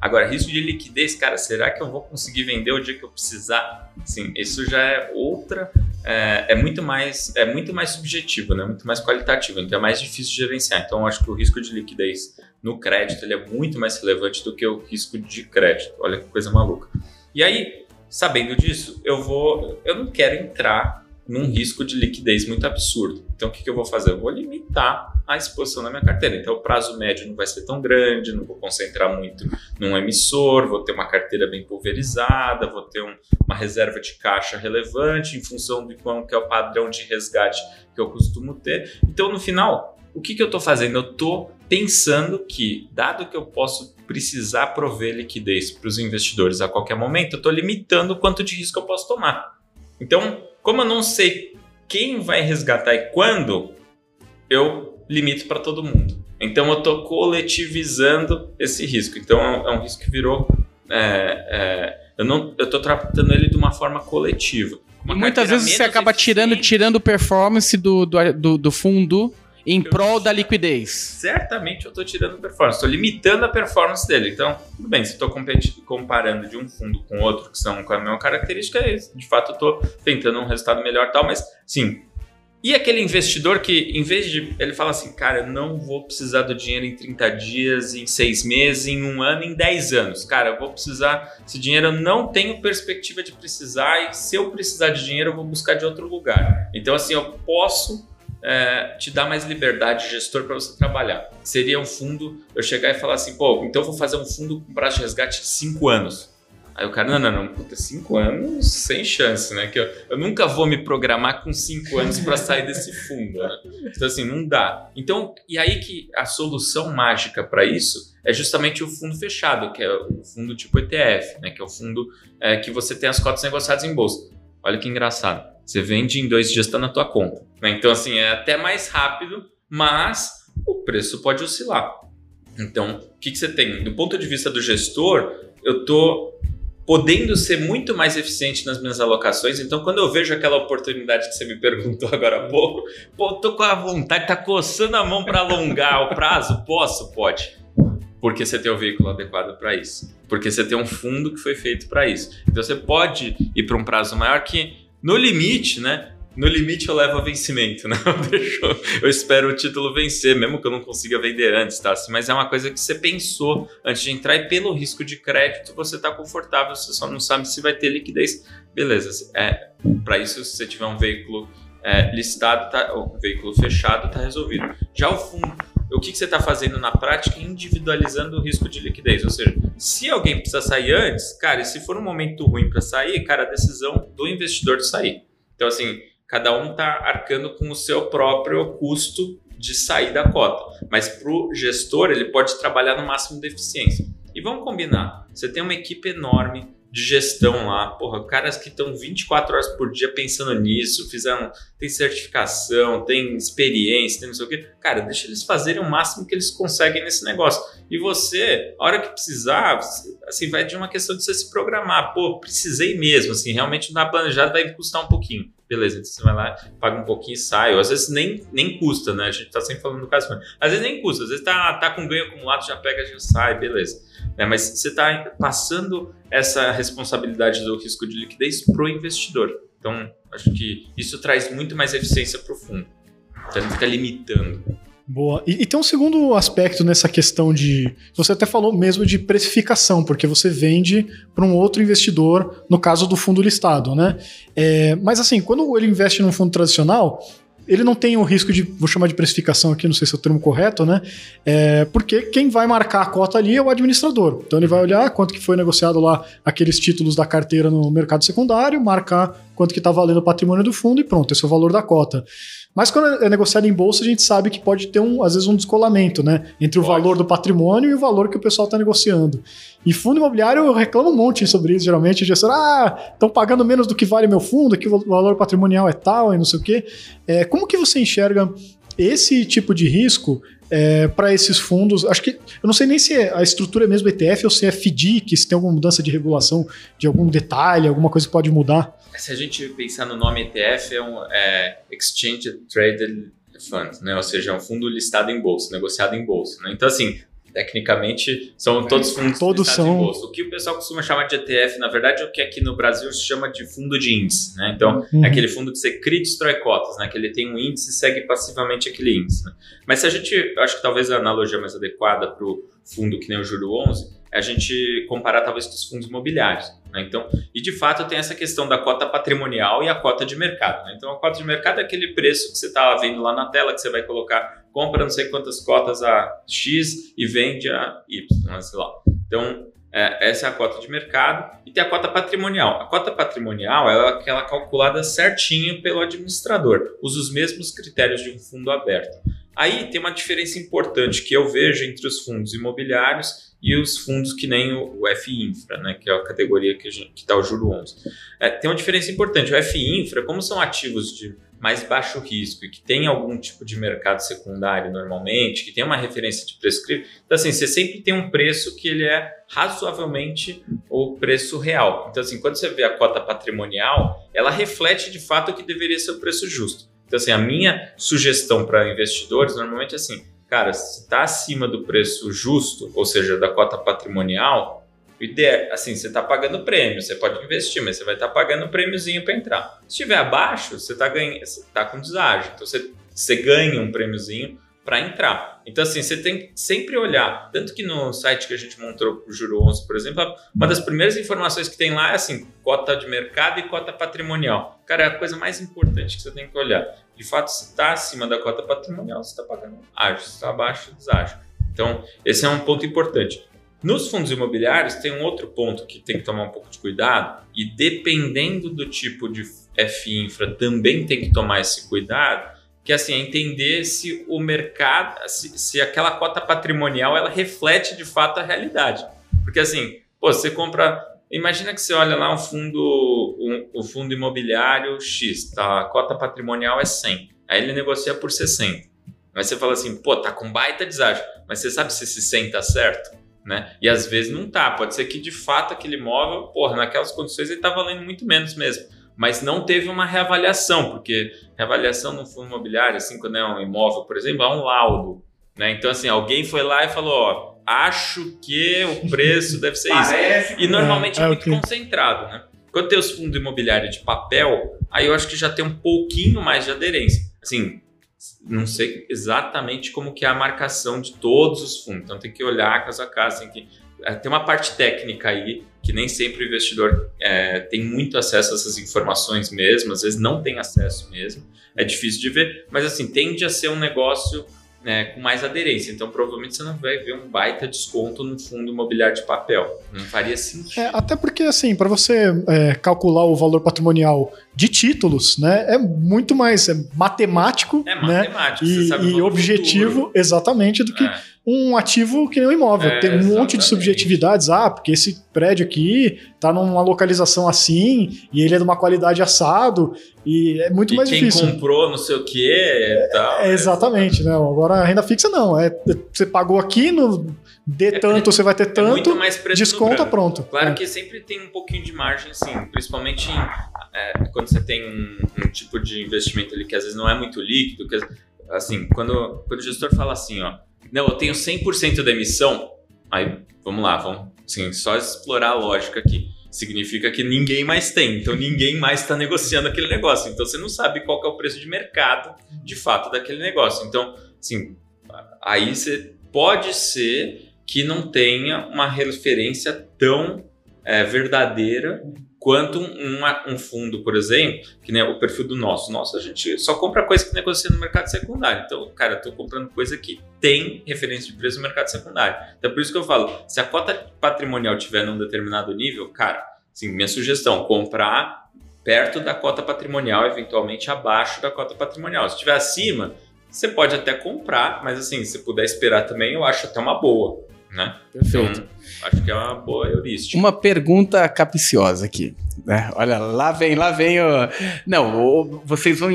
Agora, risco de liquidez, cara, será que eu vou conseguir vender o dia que eu precisar? Sim, isso já é outra, é, é, muito mais é muito mais subjetivo, né? Muito mais qualitativo, então é mais difícil de gerenciar. Então, acho que o risco de liquidez no crédito ele é muito mais relevante do que o risco de crédito. Olha que coisa maluca. E aí, sabendo disso, eu vou, eu não quero entrar num risco de liquidez muito absurdo. Então, o que, que, eu vou fazer? Eu vou limitar a exposição na minha carteira. Então, o prazo médio não vai ser tão grande, não vou concentrar muito num emissor, vou ter uma carteira bem pulverizada, vou ter um, uma reserva de caixa relevante em função de qual que é o padrão de resgate que eu costumo ter. Então, no final, o que, que eu estou fazendo? Eu estou pensando que, dado que eu posso precisar prover liquidez para os investidores a qualquer momento, eu estou limitando o quanto de risco eu posso tomar. Então, como eu não sei quem vai resgatar e quando, eu limito para todo mundo. Então eu estou coletivizando esse risco. Então é um risco que virou. É, é, eu não, eu estou tratando ele de uma forma coletiva. Uma muitas vezes você acaba tirando, tirando performance do, do, do, do fundo em eu prol da liquidez. Certamente eu estou tirando performance, estou limitando a performance dele. Então, tudo bem, se estou comparando de um fundo com outro que são com a mesma característica, é de fato eu estou tentando um resultado melhor tal, mas sim. E aquele investidor que, em vez de. Ele fala assim, cara, eu não vou precisar do dinheiro em 30 dias, em 6 meses, em um ano, em 10 anos. Cara, eu vou precisar. Esse dinheiro eu não tenho perspectiva de precisar, e se eu precisar de dinheiro, eu vou buscar de outro lugar. Então, assim, eu posso é, te dá mais liberdade gestor para você trabalhar. Seria um fundo, eu chegar e falar assim, pô, então eu vou fazer um fundo com prazo de resgate de 5 anos. Aí o cara, não, não, não, puta, 5 anos sem chance, né? Que eu, eu nunca vou me programar com 5 anos para sair desse fundo, né? Então, assim, não dá. Então, e aí que a solução mágica para isso é justamente o fundo fechado, que é o fundo tipo ETF, né? Que é o fundo é, que você tem as cotas negociadas em bolsa. Olha que engraçado. Você vende em dois dias, está na tua conta. Né? Então, assim, é até mais rápido, mas o preço pode oscilar. Então, o que, que você tem? Do ponto de vista do gestor, eu estou podendo ser muito mais eficiente nas minhas alocações. Então, quando eu vejo aquela oportunidade que você me perguntou agora há pouco, pô, tô com a vontade, tá coçando a mão para alongar o prazo? Posso? Pode. Porque você tem o veículo adequado para isso. Porque você tem um fundo que foi feito para isso. Então você pode ir para um prazo maior que, no limite, né? No limite eu levo a vencimento, né? Eu, eu espero o título vencer, mesmo que eu não consiga vender antes, tá? Mas é uma coisa que você pensou antes de entrar e pelo risco de crédito você está confortável, você só não sabe se vai ter liquidez. Beleza, é, para isso se você tiver um veículo é, listado, tá, um veículo fechado, está resolvido. Já o fundo, o que, que você está fazendo na prática? Individualizando o risco de liquidez. Ou seja, se alguém precisa sair antes, cara, e se for um momento ruim para sair, cara, a decisão do investidor de sair. Então, assim, cada um está arcando com o seu próprio custo de sair da cota. Mas para o gestor, ele pode trabalhar no máximo de eficiência. E vamos combinar: você tem uma equipe enorme de gestão lá, porra, caras que estão 24 horas por dia pensando nisso, fizeram, tem certificação, tem experiência, tem não sei o quê. Cara, deixa eles fazerem o máximo que eles conseguem nesse negócio. E você, a hora que precisar, assim, vai de uma questão de você se programar. Pô, precisei mesmo, assim, realmente não dá planejado, vai custar um pouquinho. Beleza, então você vai lá, paga um pouquinho e sai. Ou às vezes nem, nem custa, né? A gente tá sempre falando do caso. Às vezes nem custa, às vezes tá, tá com ganho acumulado, já pega, já sai, beleza. É, mas você está passando essa responsabilidade do risco de liquidez para o investidor. Então, acho que isso traz muito mais eficiência para o fundo. Então, ele fica limitando. Boa. E, e, tem um segundo aspecto nessa questão de. Você até falou mesmo de precificação, porque você vende para um outro investidor, no caso do fundo listado, né? É, mas assim, quando ele investe num fundo tradicional, ele não tem o risco de, vou chamar de precificação aqui, não sei se é o termo correto, né? É, porque quem vai marcar a cota ali é o administrador. Então ele vai olhar quanto que foi negociado lá aqueles títulos da carteira no mercado secundário, marcar quanto que está valendo o patrimônio do fundo e pronto, esse é o valor da cota. Mas quando é negociado em bolsa, a gente sabe que pode ter, um, às vezes, um descolamento, né? Entre pode. o valor do patrimônio e o valor que o pessoal está negociando. E fundo imobiliário, eu reclamo um monte sobre isso, geralmente. O gestor, ah, estão pagando menos do que vale meu fundo, que o valor patrimonial é tal e não sei o quê. É, como que você enxerga esse tipo de risco é, para esses fundos. Acho que eu não sei nem se a estrutura é mesmo ETF ou se é FDIC, se tem alguma mudança de regulação de algum detalhe, alguma coisa que pode mudar. Se a gente pensar no nome ETF, é um é Exchange Traded Fund, né? ou seja, é um fundo listado em bolsa, negociado em bolsa. Né? Então, assim, tecnicamente são todos fundos todos são... O que o pessoal costuma chamar de ETF, na verdade, é o que aqui no Brasil se chama de fundo de índice, né? Então, uhum. é aquele fundo que você cria e destrói cotas, né? Que ele tem um índice e segue passivamente aquele índice, né? Mas se a gente, acho que talvez a analogia mais adequada para o fundo que nem o Juro 11 é a gente comparar talvez com os fundos imobiliários. Né? Então, e de fato tem essa questão da cota patrimonial e a cota de mercado. Né? Então, a cota de mercado é aquele preço que você está vendo lá na tela que você vai colocar, compra não sei quantas cotas a X e vende a Y, né? sei lá. Então, é, essa é a cota de mercado e tem a cota patrimonial. A cota patrimonial é aquela calculada certinho pelo administrador, usa os mesmos critérios de um fundo aberto. Aí tem uma diferença importante que eu vejo entre os fundos imobiliários e os fundos que nem o, F-Infra, né, que é a categoria que está o juro 11. É, tem uma diferença importante. O F-Infra, como são ativos de mais baixo risco e que tem algum tipo de mercado secundário normalmente, que tem uma referência de preço cripto, então assim, você sempre tem um preço que ele é razoavelmente o preço real. Então assim, quando você vê a cota patrimonial, ela reflete de fato o que deveria ser o preço justo. Então, assim, a minha sugestão para investidores normalmente é assim, cara, se está acima do preço justo, ou seja, da cota patrimonial, ideia, assim, você está pagando prêmio, você pode investir, mas você vai estar tá pagando um prêmiozinho para entrar. Se estiver abaixo, você está tá com deságio, então você, você ganha um prêmiozinho para entrar. Então, assim, você tem que sempre olhar. Tanto que no site que a gente montou o Juro 11, por exemplo, uma das primeiras informações que tem lá é assim: cota de mercado e cota patrimonial. Cara, é a coisa mais importante que você tem que olhar. De fato, se está acima da cota patrimonial, você está pagando ágio. Se está abaixo, deságio. Então, esse é um ponto importante. Nos fundos imobiliários, tem um outro ponto que tem que tomar um pouco de cuidado, e dependendo do tipo de F-infra, também tem que tomar esse cuidado que assim, é entender se o mercado, se, se, aquela cota patrimonial ela reflete de fato a realidade. Porque assim, pô, você compra, imagina que você olha lá um fundo, um, um fundo imobiliário X, tá? A cota patrimonial é 100. Aí ele negocia por 60. Mas você fala assim, pô, tá com baita deságio. Mas você sabe se esse 100 tá certo? Né? E às vezes não tá. Pode ser que de fato aquele imóvel, porra, naquelas condições ele tá valendo muito menos mesmo mas não teve uma reavaliação, porque reavaliação no fundo imobiliário, assim, quando é um imóvel, por exemplo, é um laudo. Né? Então, assim, alguém foi lá e falou: ó, acho que o preço deve ser isso. E normalmente é, é, muito concentrado, né? Quando tem os fundos imobiliários de papel, aí eu acho que já tem um pouquinho mais de aderência. Assim, não sei exatamente como que é a marcação de todos os fundos. Então tem que olhar caso a caso, tem que é, tem uma parte técnica aí que nem sempre o investidor é, tem muito acesso a essas informações mesmo, às vezes não tem acesso mesmo, é difícil de ver, mas assim, tende a ser um negócio né, com mais aderência. Então, provavelmente você não vai ver um baita desconto no fundo imobiliário de papel. Não faria sentido. É, até porque, assim, para você é, calcular o valor patrimonial de títulos, né, é muito mais é matemático, é né, matemático né, e, e objetivo, exatamente, do que é um ativo que nem um imóvel. É, Tem um exatamente. monte de subjetividades. Ah, porque esse prédio aqui tá numa localização assim e ele é de uma qualidade assado e é muito e mais quem difícil. Quem comprou não sei o que e tal. É, exatamente, né? Agora a renda fixa não. É, você pagou aqui no de é, tanto, você vai ter é tanto, desconta, pronto. Claro é. que sempre tem um pouquinho de margem, sim. Principalmente em, é, quando você tem um, um, tipo de investimento ali que às vezes não é muito líquido. Que, assim, quando, quando o gestor fala assim, ó, não, eu tenho 100% da emissão. Aí, vamos lá, vamos assim, só explorar a lógica aqui. Significa que ninguém mais tem, então ninguém mais está negociando aquele negócio. Então você não sabe qual é o preço de mercado de fato daquele negócio. Então, assim, aí você pode ser que não tenha uma referência tão é, verdadeira quanto um, um, fundo, por exemplo, que nem o perfil do nosso. Nossa, a gente só compra coisa que negocia no mercado secundário. Então, cara, estou comprando coisa que tem referência de preço no mercado secundário. Então, por isso que eu falo, se a cota patrimonial tiver num determinado nível, cara, assim, minha sugestão, comprar perto da cota patrimonial, eventualmente abaixo da cota patrimonial. Se estiver acima, você pode até comprar, mas assim, se puder esperar também, eu acho até uma boa né? Perfeito. Então, acho que é uma boa heurística. Uma pergunta capiciosa aqui. Né? Olha, lá vem, lá vem o... Não, vocês vão,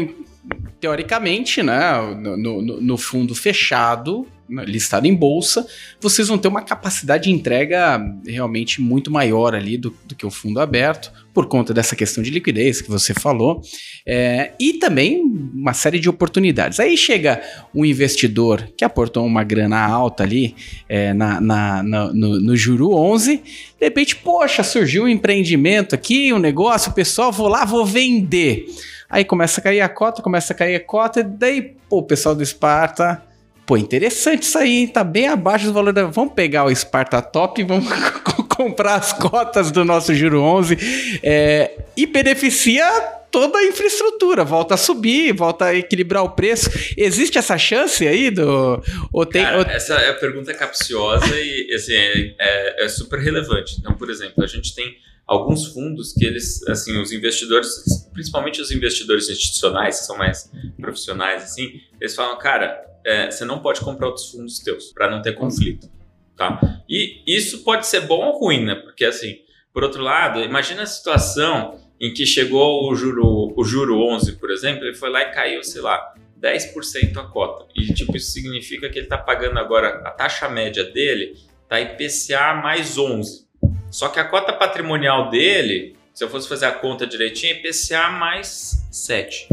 teoricamente, né, no, no, no fundo fechado, né, listado em bolsa, vocês vão ter uma capacidade de entrega realmente muito maior ali do, do que o fundo aberto, por conta dessa questão de liquidez que você falou, é, e também uma série de oportunidades. Aí chega um investidor que aportou uma grana alta ali é, na, na, na no, no Juro 11, de repente, poxa, surgiu um empreendimento aqui, um negócio, pessoal, vou lá, vou vender. Aí começa a cair a cota, começa a cair a cota, e daí, pô, o pessoal do Esparta pô, interessante isso aí, tá bem abaixo do valor da. Vamos pegar o Sparta Top e vamos comprar as cotas do nosso Juro 11 é, e beneficia toda a infraestrutura, volta a subir, volta a equilibrar o preço. Existe essa chance aí do. Ou tem, Cara, ou... Essa é a pergunta capciosa e assim, é, é, é super relevante. Então, por exemplo, a gente tem alguns fundos que eles, assim, os investidores, principalmente os investidores institucionais, que são mais profissionais, assim, eles falam, cara, é, você não pode comprar outros fundos teus para não ter conflito, tá? E isso pode ser bom ou ruim, né? Porque assim, por outro lado, imagina a situação em que chegou o juro, o juro 11, por exemplo, ele foi lá e caiu, sei lá, 10% a cota. E tipo, isso significa que ele está pagando agora a taxa média dele tá IPCA mais 11. Só que a cota patrimonial dele, se eu fosse fazer a conta direitinho, é IPCA mais 7.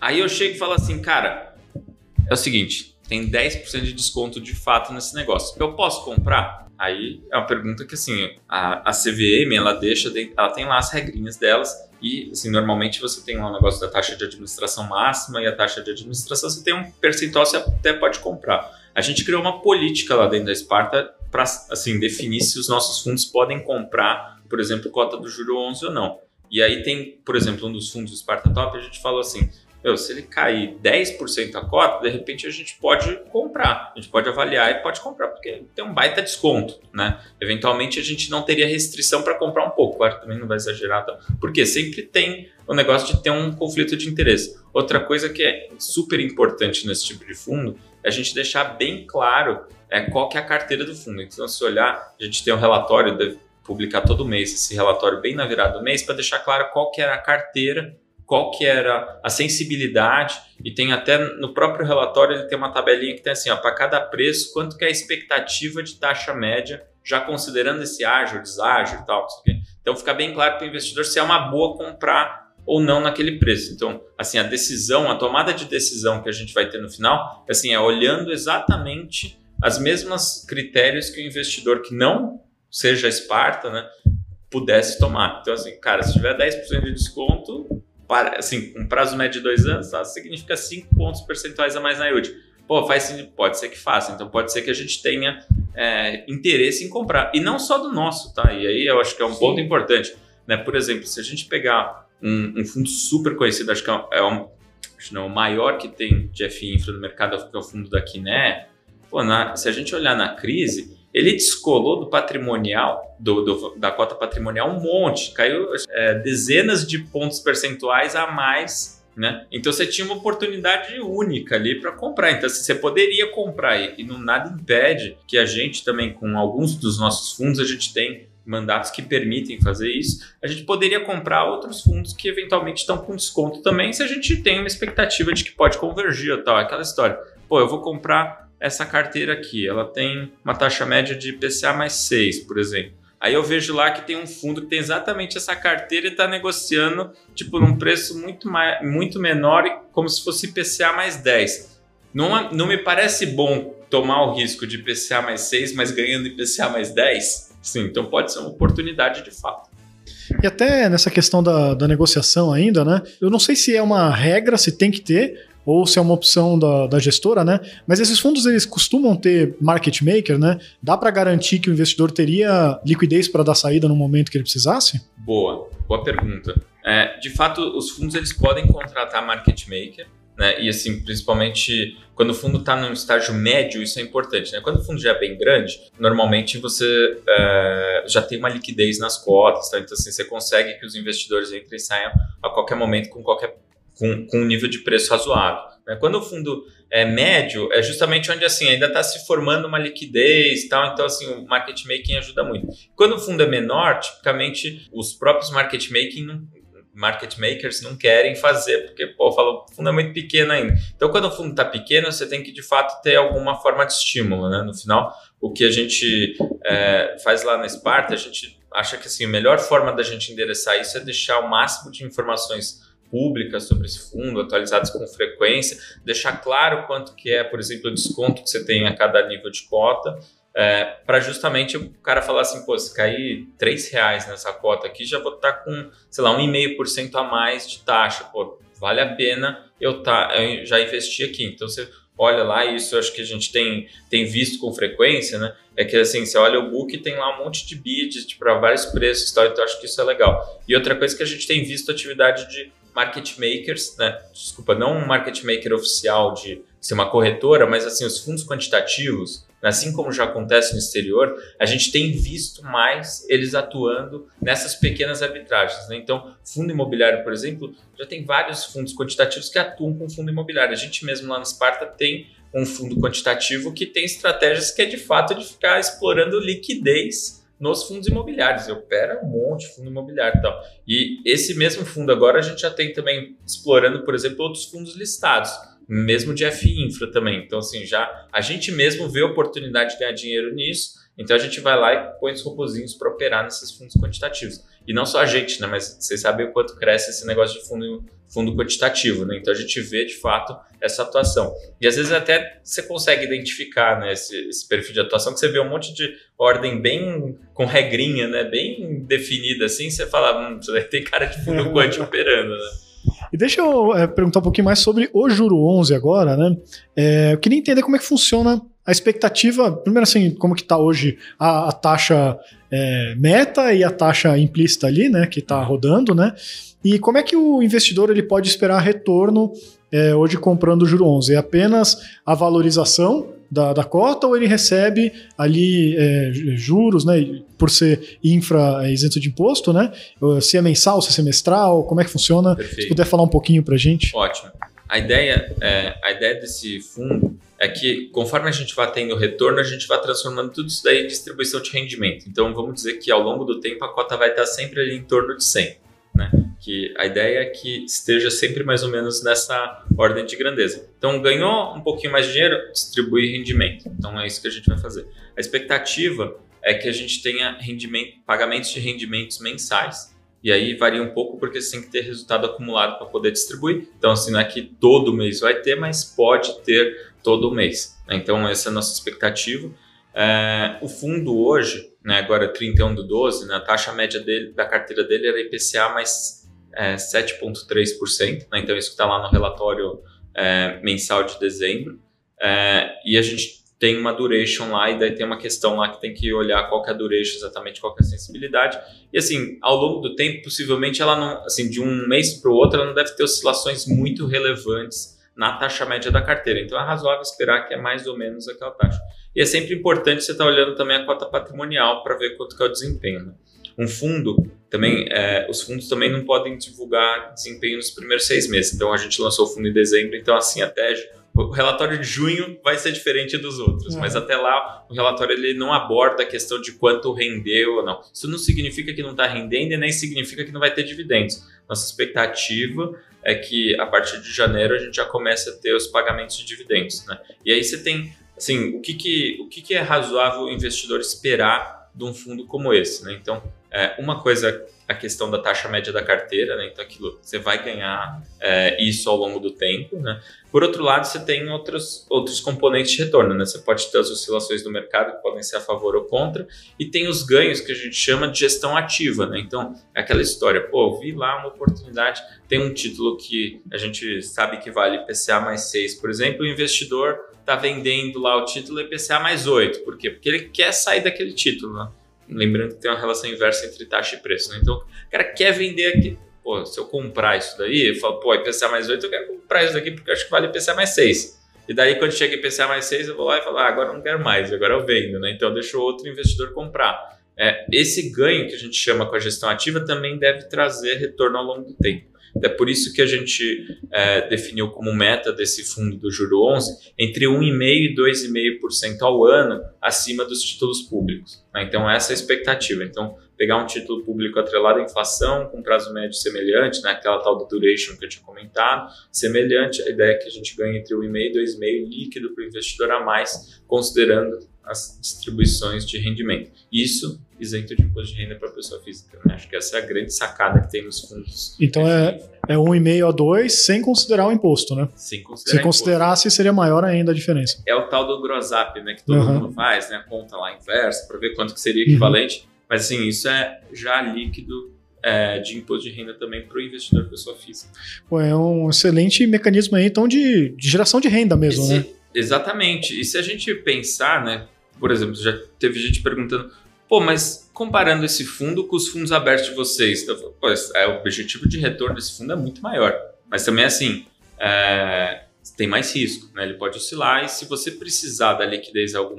Aí eu chego e falo assim, cara, é o seguinte, tem 10% de desconto de fato nesse negócio. Eu posso comprar? Aí é uma pergunta que assim, a, a CVM, ela deixa, ela tem lá as regrinhas delas e assim, normalmente você tem um negócio da taxa de administração máxima e a taxa de administração, você tem um percentual, você até pode comprar. A gente criou uma política lá dentro da Sparta para assim, definir se os nossos fundos podem comprar, por exemplo, cota do juro 11 ou não. E aí tem, por exemplo, um dos fundos do Sparta Top, a gente falou assim, meu, se ele cair 10% a cota, de repente a gente pode comprar, a gente pode avaliar e pode comprar, porque tem um baita desconto, né? Eventualmente a gente não teria restrição para comprar um pouco, claro, também não vai exagerar, tá? porque sempre tem o negócio de ter um conflito de interesse. Outra coisa que é super importante nesse tipo de fundo é a gente deixar bem claro é, qual que é a carteira do fundo. Então, se olhar, a gente tem um relatório, deve publicar todo mês esse relatório bem na virada do mês, para deixar claro qual que era a carteira qual que era a sensibilidade e tem até no próprio relatório ele tem uma tabelinha que tem assim, para cada preço, quanto que é a expectativa de taxa média, já considerando esse ágil, deságio e tal. Então fica bem claro para o investidor se é uma boa comprar ou não naquele preço. Então, assim, a decisão, a tomada de decisão que a gente vai ter no final, assim, é olhando exatamente as mesmas critérios que o investidor que não seja Esparta, né, pudesse tomar. Então, assim, cara, se tiver 10% de desconto, para, assim, um prazo médio de dois anos, tá, significa 5 pontos percentuais a mais na yield. Pô, faz pode ser que faça. Então, pode ser que a gente tenha é, interesse em comprar. E não só do nosso, tá? E aí eu acho que é um Sim. ponto importante. Né? Por exemplo, se a gente pegar um, um fundo super conhecido, acho que é, um, acho não, o maior que tem de FI Infra no mercado, que é o fundo da Kiné, pô, na, se a gente olhar na crise, ele descolou do patrimonial, do, do, da cota patrimonial um monte, caiu é, dezenas de pontos percentuais a mais, né? Então você tinha uma oportunidade única ali para comprar. Então assim, você poderia comprar e, e não nada impede que a gente também com alguns dos nossos fundos a gente tem mandatos que permitem fazer isso, a gente poderia comprar outros fundos que eventualmente estão com desconto também, se a gente tem uma expectativa de que pode convergir, tal, aquela história. Pô, eu vou comprar essa carteira aqui, ela tem uma taxa média de IPCA mais 6, por exemplo. Aí eu vejo lá que tem um fundo que tem exatamente essa carteira e está negociando tipo num preço muito, mais, muito menor, como se fosse IPCA mais 10. Não, não me parece bom tomar o risco de IPCA mais 6, mas ganhando IPCA mais 10? Sim, então pode ser uma oportunidade de fato. E até nessa questão da, da negociação ainda, né? Eu não sei se é uma regra, se tem que ter, ou se é uma opção da, da gestora, né? Mas esses fundos eles costumam ter market maker, né? Dá para garantir que o investidor teria liquidez para dar saída no momento que ele precisasse? Boa, boa pergunta. É, de fato, os fundos eles podem contratar market maker, né? E assim, principalmente quando o fundo está num estágio médio, isso é importante, né? Quando o fundo já é bem grande, normalmente você é, já tem uma liquidez nas cotas, tá? Então assim, você consegue que os investidores entrem e saiam a qualquer momento com qualquer com, com um nível de preço razoável. Né? Quando o fundo é médio, é justamente onde assim ainda está se formando uma liquidez tal, então assim o market making ajuda muito. Quando o fundo é menor, tipicamente os próprios market making não, market makers não querem fazer, porque, pô, falo, o fundo é muito pequeno ainda. Então, quando o fundo está pequeno, você tem que, de fato, ter alguma forma de estímulo, né? No final, o que a gente é, faz lá na Sparta, a gente acha que, assim, a melhor forma da gente endereçar isso é deixar o máximo de informações públicas sobre esse fundo, atualizadas com frequência, deixar claro quanto que é, por exemplo, o desconto que você tem a cada nível de cota, é, para justamente o cara falar assim, pô, se cair três reais nessa cota aqui, já vou estar tá com, sei lá, 1,5% a mais de taxa, pô, vale a pena eu, tá, eu já investi aqui. Então você olha lá, isso acho que a gente tem, tem visto com frequência, né? É que assim, você olha o book tem lá um monte de bids para vários preços e tal, então acho que isso é legal. E outra coisa que a gente tem visto atividade de market makers, né? Desculpa, não um market maker oficial de ser uma corretora, mas assim, os fundos quantitativos, assim como já acontece no exterior, a gente tem visto mais eles atuando nessas pequenas arbitragens. Né? Então, fundo imobiliário, por exemplo, já tem vários fundos quantitativos que atuam com fundo imobiliário. A gente mesmo lá no Sparta tem um fundo quantitativo que tem estratégias que é de fato de ficar explorando liquidez nos fundos imobiliários. Opera um monte de fundo imobiliário e tal. E esse mesmo fundo agora a gente já tem também explorando, por exemplo, outros fundos listados, mesmo de FI Infra também. Então, assim, já a gente mesmo vê oportunidade de ganhar dinheiro nisso. Então a gente vai lá e põe os robozinhos para operar nesses fundos quantitativos. E não só a gente, né? Mas vocês sabem o quanto cresce esse negócio de fundo, fundo quantitativo, né? Então a gente vê de fato essa atuação. E às vezes até você consegue identificar né, esse, esse perfil de atuação, que você vê um monte de ordem bem com regrinha, né? Bem definida assim, você fala, hum, tem cara de fundo quant operando, né? E deixa eu é, perguntar um pouquinho mais sobre o Juro 11 agora, né? É, eu queria entender como é que funciona a expectativa, primeiro assim, como que está hoje a, a taxa é, meta e a taxa implícita ali, né, que está rodando, né? E como é que o investidor ele pode esperar retorno é, hoje comprando o juro 11? É apenas a valorização da, da cota ou ele recebe ali é, juros, né, por ser infra é, isento de imposto, né? Se é mensal, se é semestral, como é que funciona? Perfeito. Se puder falar um pouquinho para gente. Ótimo. A ideia, é, a ideia desse fundo é que conforme a gente vai tendo retorno, a gente vai transformando tudo isso daí em distribuição de rendimento. Então vamos dizer que ao longo do tempo a cota vai estar sempre ali em torno de 100. Né? Que a ideia é que esteja sempre mais ou menos nessa ordem de grandeza. Então ganhou um pouquinho mais de dinheiro, distribui rendimento. Então é isso que a gente vai fazer. A expectativa é que a gente tenha pagamentos de rendimentos mensais E aí varia um pouco porque você tem que ter resultado acumulado para poder distribuir. Então, assim, não é que todo mês vai ter, mas pode ter todo mês. Né? Então, essa é a nossa expectativa. É, o fundo hoje, né, agora 31 do 12, né, a taxa média dele, da carteira dele era IPCA mais é, 7,3%. Né? Então, isso está lá no relatório é, mensal de dezembro. É, e a gente tem uma duration lá e daí tem uma questão lá que tem que olhar qual que é a duration exatamente, qual que é a sensibilidade. E assim, ao longo do tempo, possivelmente ela não, assim, de um mês para o outro, ela não deve ter oscilações muito relevantes na taxa média da carteira. Então é razoável esperar que é mais ou menos aquela taxa. E é sempre importante você estar tá olhando também a cota patrimonial para ver quanto que é o desempenho. Né? Um fundo também, é, os fundos também não podem divulgar desempenho nos primeiros seis meses. Então a gente lançou o fundo em dezembro, então assim até o relatório de junho vai ser diferente dos outros, mas até lá o relatório ele não aborda a questão de quanto rendeu ou não. Isso não significa que não está rendendo e nem significa que não vai ter dividendos. Nossa expectativa é que a partir de janeiro a gente já comece a ter os pagamentos de dividendos, né? E aí você tem, assim, o que que, o que, que é razoável o investidor esperar de um fundo como esse, né? Então, é, uma coisa a questão da taxa média da carteira, né? Então aquilo você vai ganhar é, isso ao longo do tempo, né? Por outro lado, você tem outros, outros componentes de retorno, né? Você pode ter as oscilações do mercado que podem ser a favor ou contra, e tem os ganhos que a gente chama de gestão ativa, né? Então, é aquela história, pô, vi lá uma oportunidade, tem um título que a gente sabe que vale IPCA mais 6, por exemplo, o investidor está vendendo lá o título IPCA mais 8, por quê? Porque ele quer sair daquele título, né? Lembrando que tem uma relação inversa entre taxa e preço, né? Então, o cara quer vender aqui. Pô, se eu comprar isso daí, eu falo, pô, IPCA mais 8, eu quero comprar isso daqui porque acho que vale IPCA mais 6. E daí, quando chega IPCA mais 6, eu vou lá e falo, ah, agora eu não quero mais, agora eu vendo, né? Então, deixo outro investidor comprar. É, esse ganho que a gente chama com a gestão ativa também deve trazer retorno ao longo do tempo. É por isso que a gente é, definiu como meta desse fundo do Juro 11 entre 1,5% e 2,5% ao ano acima dos títulos públicos. Né? Então, essa é a expectativa. Então, pegar um título público atrelado à inflação, com prazo médio semelhante, né? aquela tal do duration que eu tinha comentado, semelhante, a ideia é que a gente ganhe entre 1,5% e 2,5% líquido para o investidor a mais, considerando as distribuições de rendimento. Isso isento de imposto de renda para a pessoa física. Né? Acho que essa é a grande sacada que tem nos fundos. Então é, é 1,5 a 2 sem considerar o imposto, né? Sem considerar Se considerasse, seria maior ainda a diferença. É o tal do gross up, né? Que todo uhum. mundo faz, né? A conta lá inversa para ver quanto que seria equivalente. Uhum. Mas assim, isso é já líquido é, de imposto de renda também para o investidor pessoa física. Pô, é um excelente mecanismo aí, então, de, de geração de renda mesmo, Esse, né? Exatamente. E se a gente pensar, né? Por exemplo, já teve gente perguntando Pô, mas comparando esse fundo com os fundos abertos de vocês, então, é, o objetivo de retorno desse fundo é muito maior. Mas também, assim, é, tem mais risco, né? Ele pode oscilar e se você precisar da liquidez algum,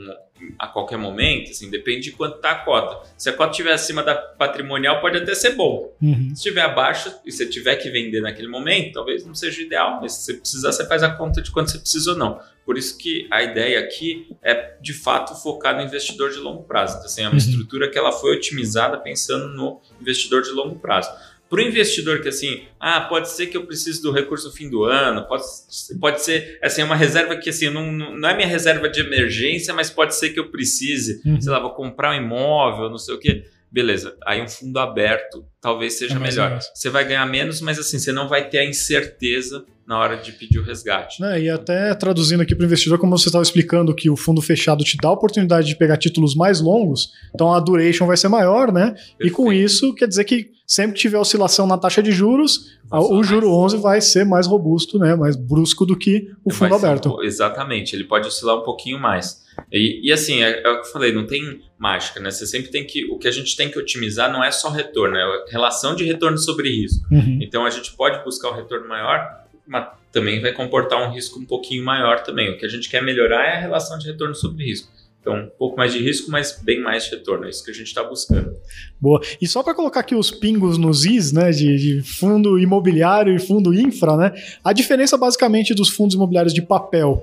a qualquer momento, assim, depende de quanto está a cota. Se a cota estiver acima da patrimonial, pode até ser bom. Uhum. Se estiver abaixo e você tiver que vender naquele momento, talvez não seja ideal, mas se você precisar, você faz a conta de quanto você precisa ou não. Por isso que a ideia aqui é, de fato, focar no investidor de longo prazo. Então, assim, é uma uhum. estrutura que ela foi otimizada pensando no investidor de longo prazo. Para o investidor que assim, ah, pode ser que eu precise do recurso no fim do ano, pode, pode ser assim, uma reserva que assim, não, não é minha reserva de emergência, mas pode ser que eu precise, uhum. sei lá, vou comprar um imóvel, não sei o quê. Beleza, aí um fundo aberto talvez seja é melhor. Você vai ganhar menos, mas assim, você não vai ter a incerteza na hora de pedir o resgate. É, e até traduzindo aqui para o investidor, como você estava explicando que o fundo fechado te dá a oportunidade de pegar títulos mais longos, então a duration vai ser maior, né? Perfeito. E com isso, quer dizer que sempre que tiver oscilação na taxa de juros, o juro 11 vai ser mais robusto, né? mais brusco do que o fundo aberto. Exatamente, ele pode oscilar um pouquinho mais. E, e assim, é, é, o que eu falei, não tem mágica, né? Você sempre tem que. O que a gente tem que otimizar não é só retorno, é relação de retorno sobre risco. Uhum. Então a gente pode buscar um retorno maior mas também vai comportar um risco um pouquinho maior também. O que a gente quer melhorar é a relação de retorno sobre risco. Então, um pouco mais de risco, mas bem mais de retorno. É isso que a gente está buscando. Boa. E só para colocar aqui os pingos nos is, né, de, de, fundo imobiliário e fundo infra, né, a diferença basicamente dos fundos imobiliários de papel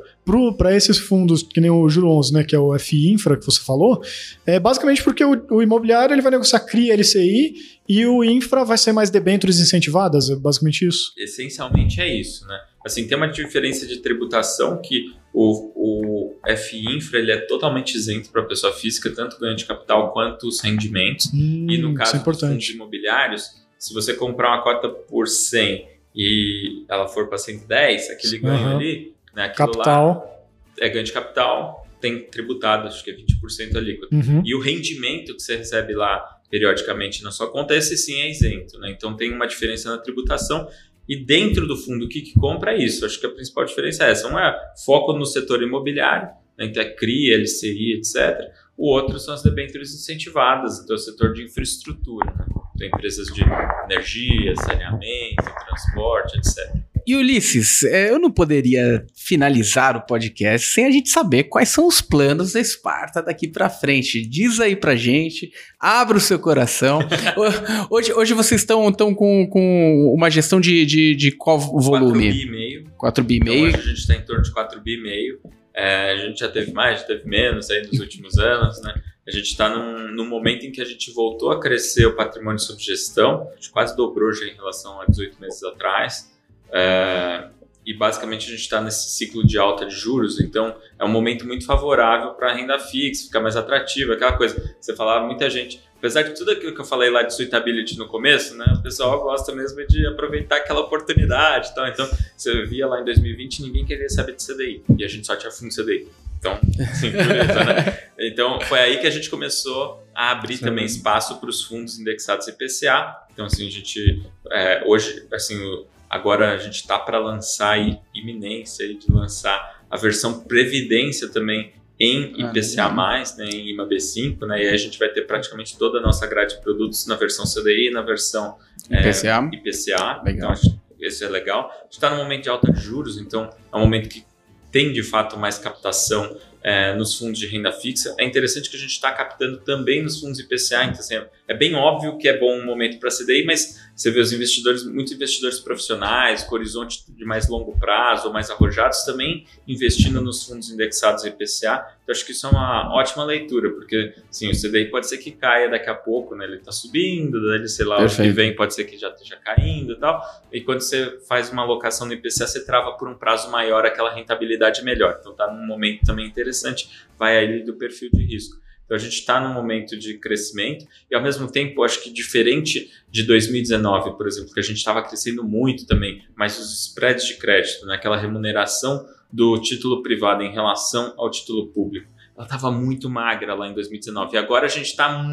para esses fundos, que nem o Juro 11, né, que é o FI Infra que você falou, é basicamente porque o, o imobiliário ele vai negociar CRI, LCI e o infra vai ser mais debêntures incentivadas, é basicamente isso? Essencialmente é isso, né? Assim, tem uma diferença de tributação que o, o FI Infra ele é totalmente isento para a pessoa física, tanto ganho de capital quanto os rendimentos. Hum, e no caso é dos fundos imobiliários, se você comprar uma cota por 100 e ela for para 110, aquele ganho Uhum. ali, né, aquilo Capital. lá é ganho de capital, tem tributado, acho que é 20% alíquota. Uhum. E o rendimento que você recebe lá periodicamente na sua conta, esse sim é isento, né? Então tem uma diferença na tributação. E dentro do fundo, o que, que compra é isso? Acho que a principal diferença é essa. Um é foco no setor imobiliário, né? então é CRI, LCI, etc. O outro são as debêntures incentivadas, então é o setor de infraestrutura, né? Então, empresas de energia, saneamento, transporte, etc. E Ulisses, é, eu não poderia finalizar o podcast sem a gente saber quais são os planos da Esparta daqui pra frente. Diz aí pra gente, abra o seu coração. Ho- hoje, hoje vocês estão estão com, com uma gestão de, de, de qual 4 volume? bi e meio. 4 bi e Então, meio. hoje a gente está em torno de 4 bi e meio. É, a gente já teve mais, já teve menos aí nos últimos anos, né? A gente está num, num momento em que a gente voltou a crescer o patrimônio sob gestão. A gente quase dobrou já em relação a 18 meses atrás. É, e basicamente a gente está nesse ciclo de alta de juros, então é um momento muito favorável para a renda fixa, ficar mais atrativa, aquela coisa. Você falava, muita gente, apesar de tudo aquilo que eu falei lá de suitability no começo, né, o pessoal gosta mesmo de aproveitar aquela oportunidade. e tal. Então, você via lá em 2020, ninguém queria saber de CDI, e a gente só tinha fundo CDI. Então, assim, beleza, né? Então, foi aí que a gente começou a abrir Sim. também espaço para os fundos indexados IPCA. Então, assim, a gente, é, hoje, assim, o- agora a gente está para lançar aí, iminência de lançar a versão Previdência também em Ah, IPCA+, né, em IMA B5, né, e aí a gente vai ter praticamente toda a nossa grade de produtos na versão CDI, na versão é, IPCA. IPCA. Legal. Então, acho que esse é legal. A gente está num momento de alta de juros, então é um momento que tem de fato mais captação é, nos fundos de renda fixa. É interessante que a gente está captando também nos fundos IPCA, então assim, é bem óbvio que é bom um momento para CDI, mas você vê os investidores, muitos investidores profissionais, com horizonte de mais longo prazo ou mais arrojados, também investindo nos fundos indexados IPCA. Então acho que isso é uma ótima leitura, porque sim, o CDI pode ser que caia daqui a pouco, né? Ele está subindo, daí, sei lá, o que vem pode ser que já esteja caindo e tal. E quando você faz uma alocação no IPCA, você trava por um prazo maior aquela rentabilidade melhor. Então está num momento também interessante, vai aí do perfil de risco. Então a gente está num momento de crescimento e ao mesmo tempo acho que diferente de 2019, por exemplo, que a gente estava crescendo muito também, mas os spreads de crédito, né, aquela remuneração do título privado em relação ao título público, ela estava muito magra lá em 2019. E agora a gente está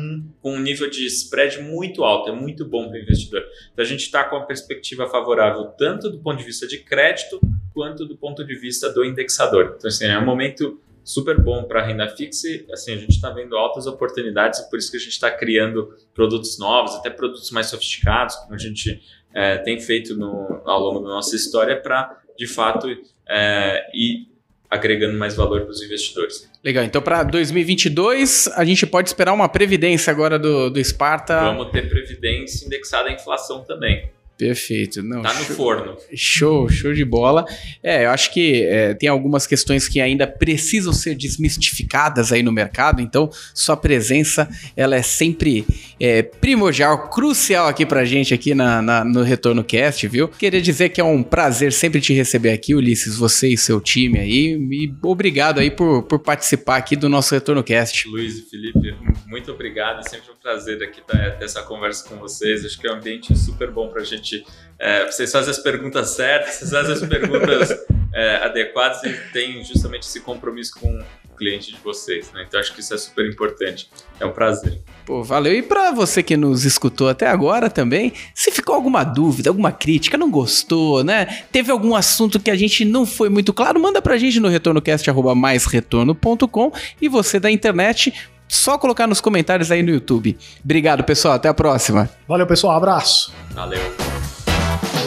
com um nível de spread muito alto, é muito bom para o investidor. Então a gente está com uma perspectiva favorável tanto do ponto de vista de crédito quanto do ponto de vista do indexador. Então assim, é um momento super bom para renda fixa. e, Assim, a gente está vendo altas oportunidades e por isso que a gente está criando produtos novos, até produtos mais sofisticados, como a gente é, tem feito no, ao longo da nossa história, para de fato é, ir agregando mais valor para os investidores. Legal, então para 2022 a gente pode esperar uma previdência agora do, do Sparta. Vamos ter previdência indexada à inflação também. Perfeito. Não, Tá no show- forno. Show, show de bola. É, eu acho que é, tem algumas questões que ainda precisam ser desmistificadas aí no mercado, então sua presença ela é sempre é, primordial, crucial aqui pra gente aqui na, na- no Retorno Cast, viu? Queria dizer que é um prazer sempre te receber aqui, Ulisses, você e seu time aí, e obrigado aí por, por participar aqui do nosso Retorno Cast. Luiz e Felipe, muito obrigado. É sempre um prazer aqui tá- ter essa conversa com vocês. Acho que é um ambiente super bom para a gente. é, vocês fazem as perguntas certas, vocês fazem as perguntas é, adequadas e tem justamente esse compromisso com o cliente de vocês. Né? Então acho que isso é super importante. É um prazer. Pô, valeu. E pra você que nos escutou até agora também, se ficou alguma dúvida, alguma crítica, não gostou, né? Teve algum assunto que a gente não foi muito claro, manda pra gente no retornocast@maisretorno.com e você da internet, só colocar nos comentários aí no YouTube. Obrigado, pessoal, até a próxima. Valeu, pessoal. Abraço. Valeu.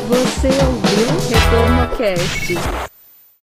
Você ouviu Retorno Cast.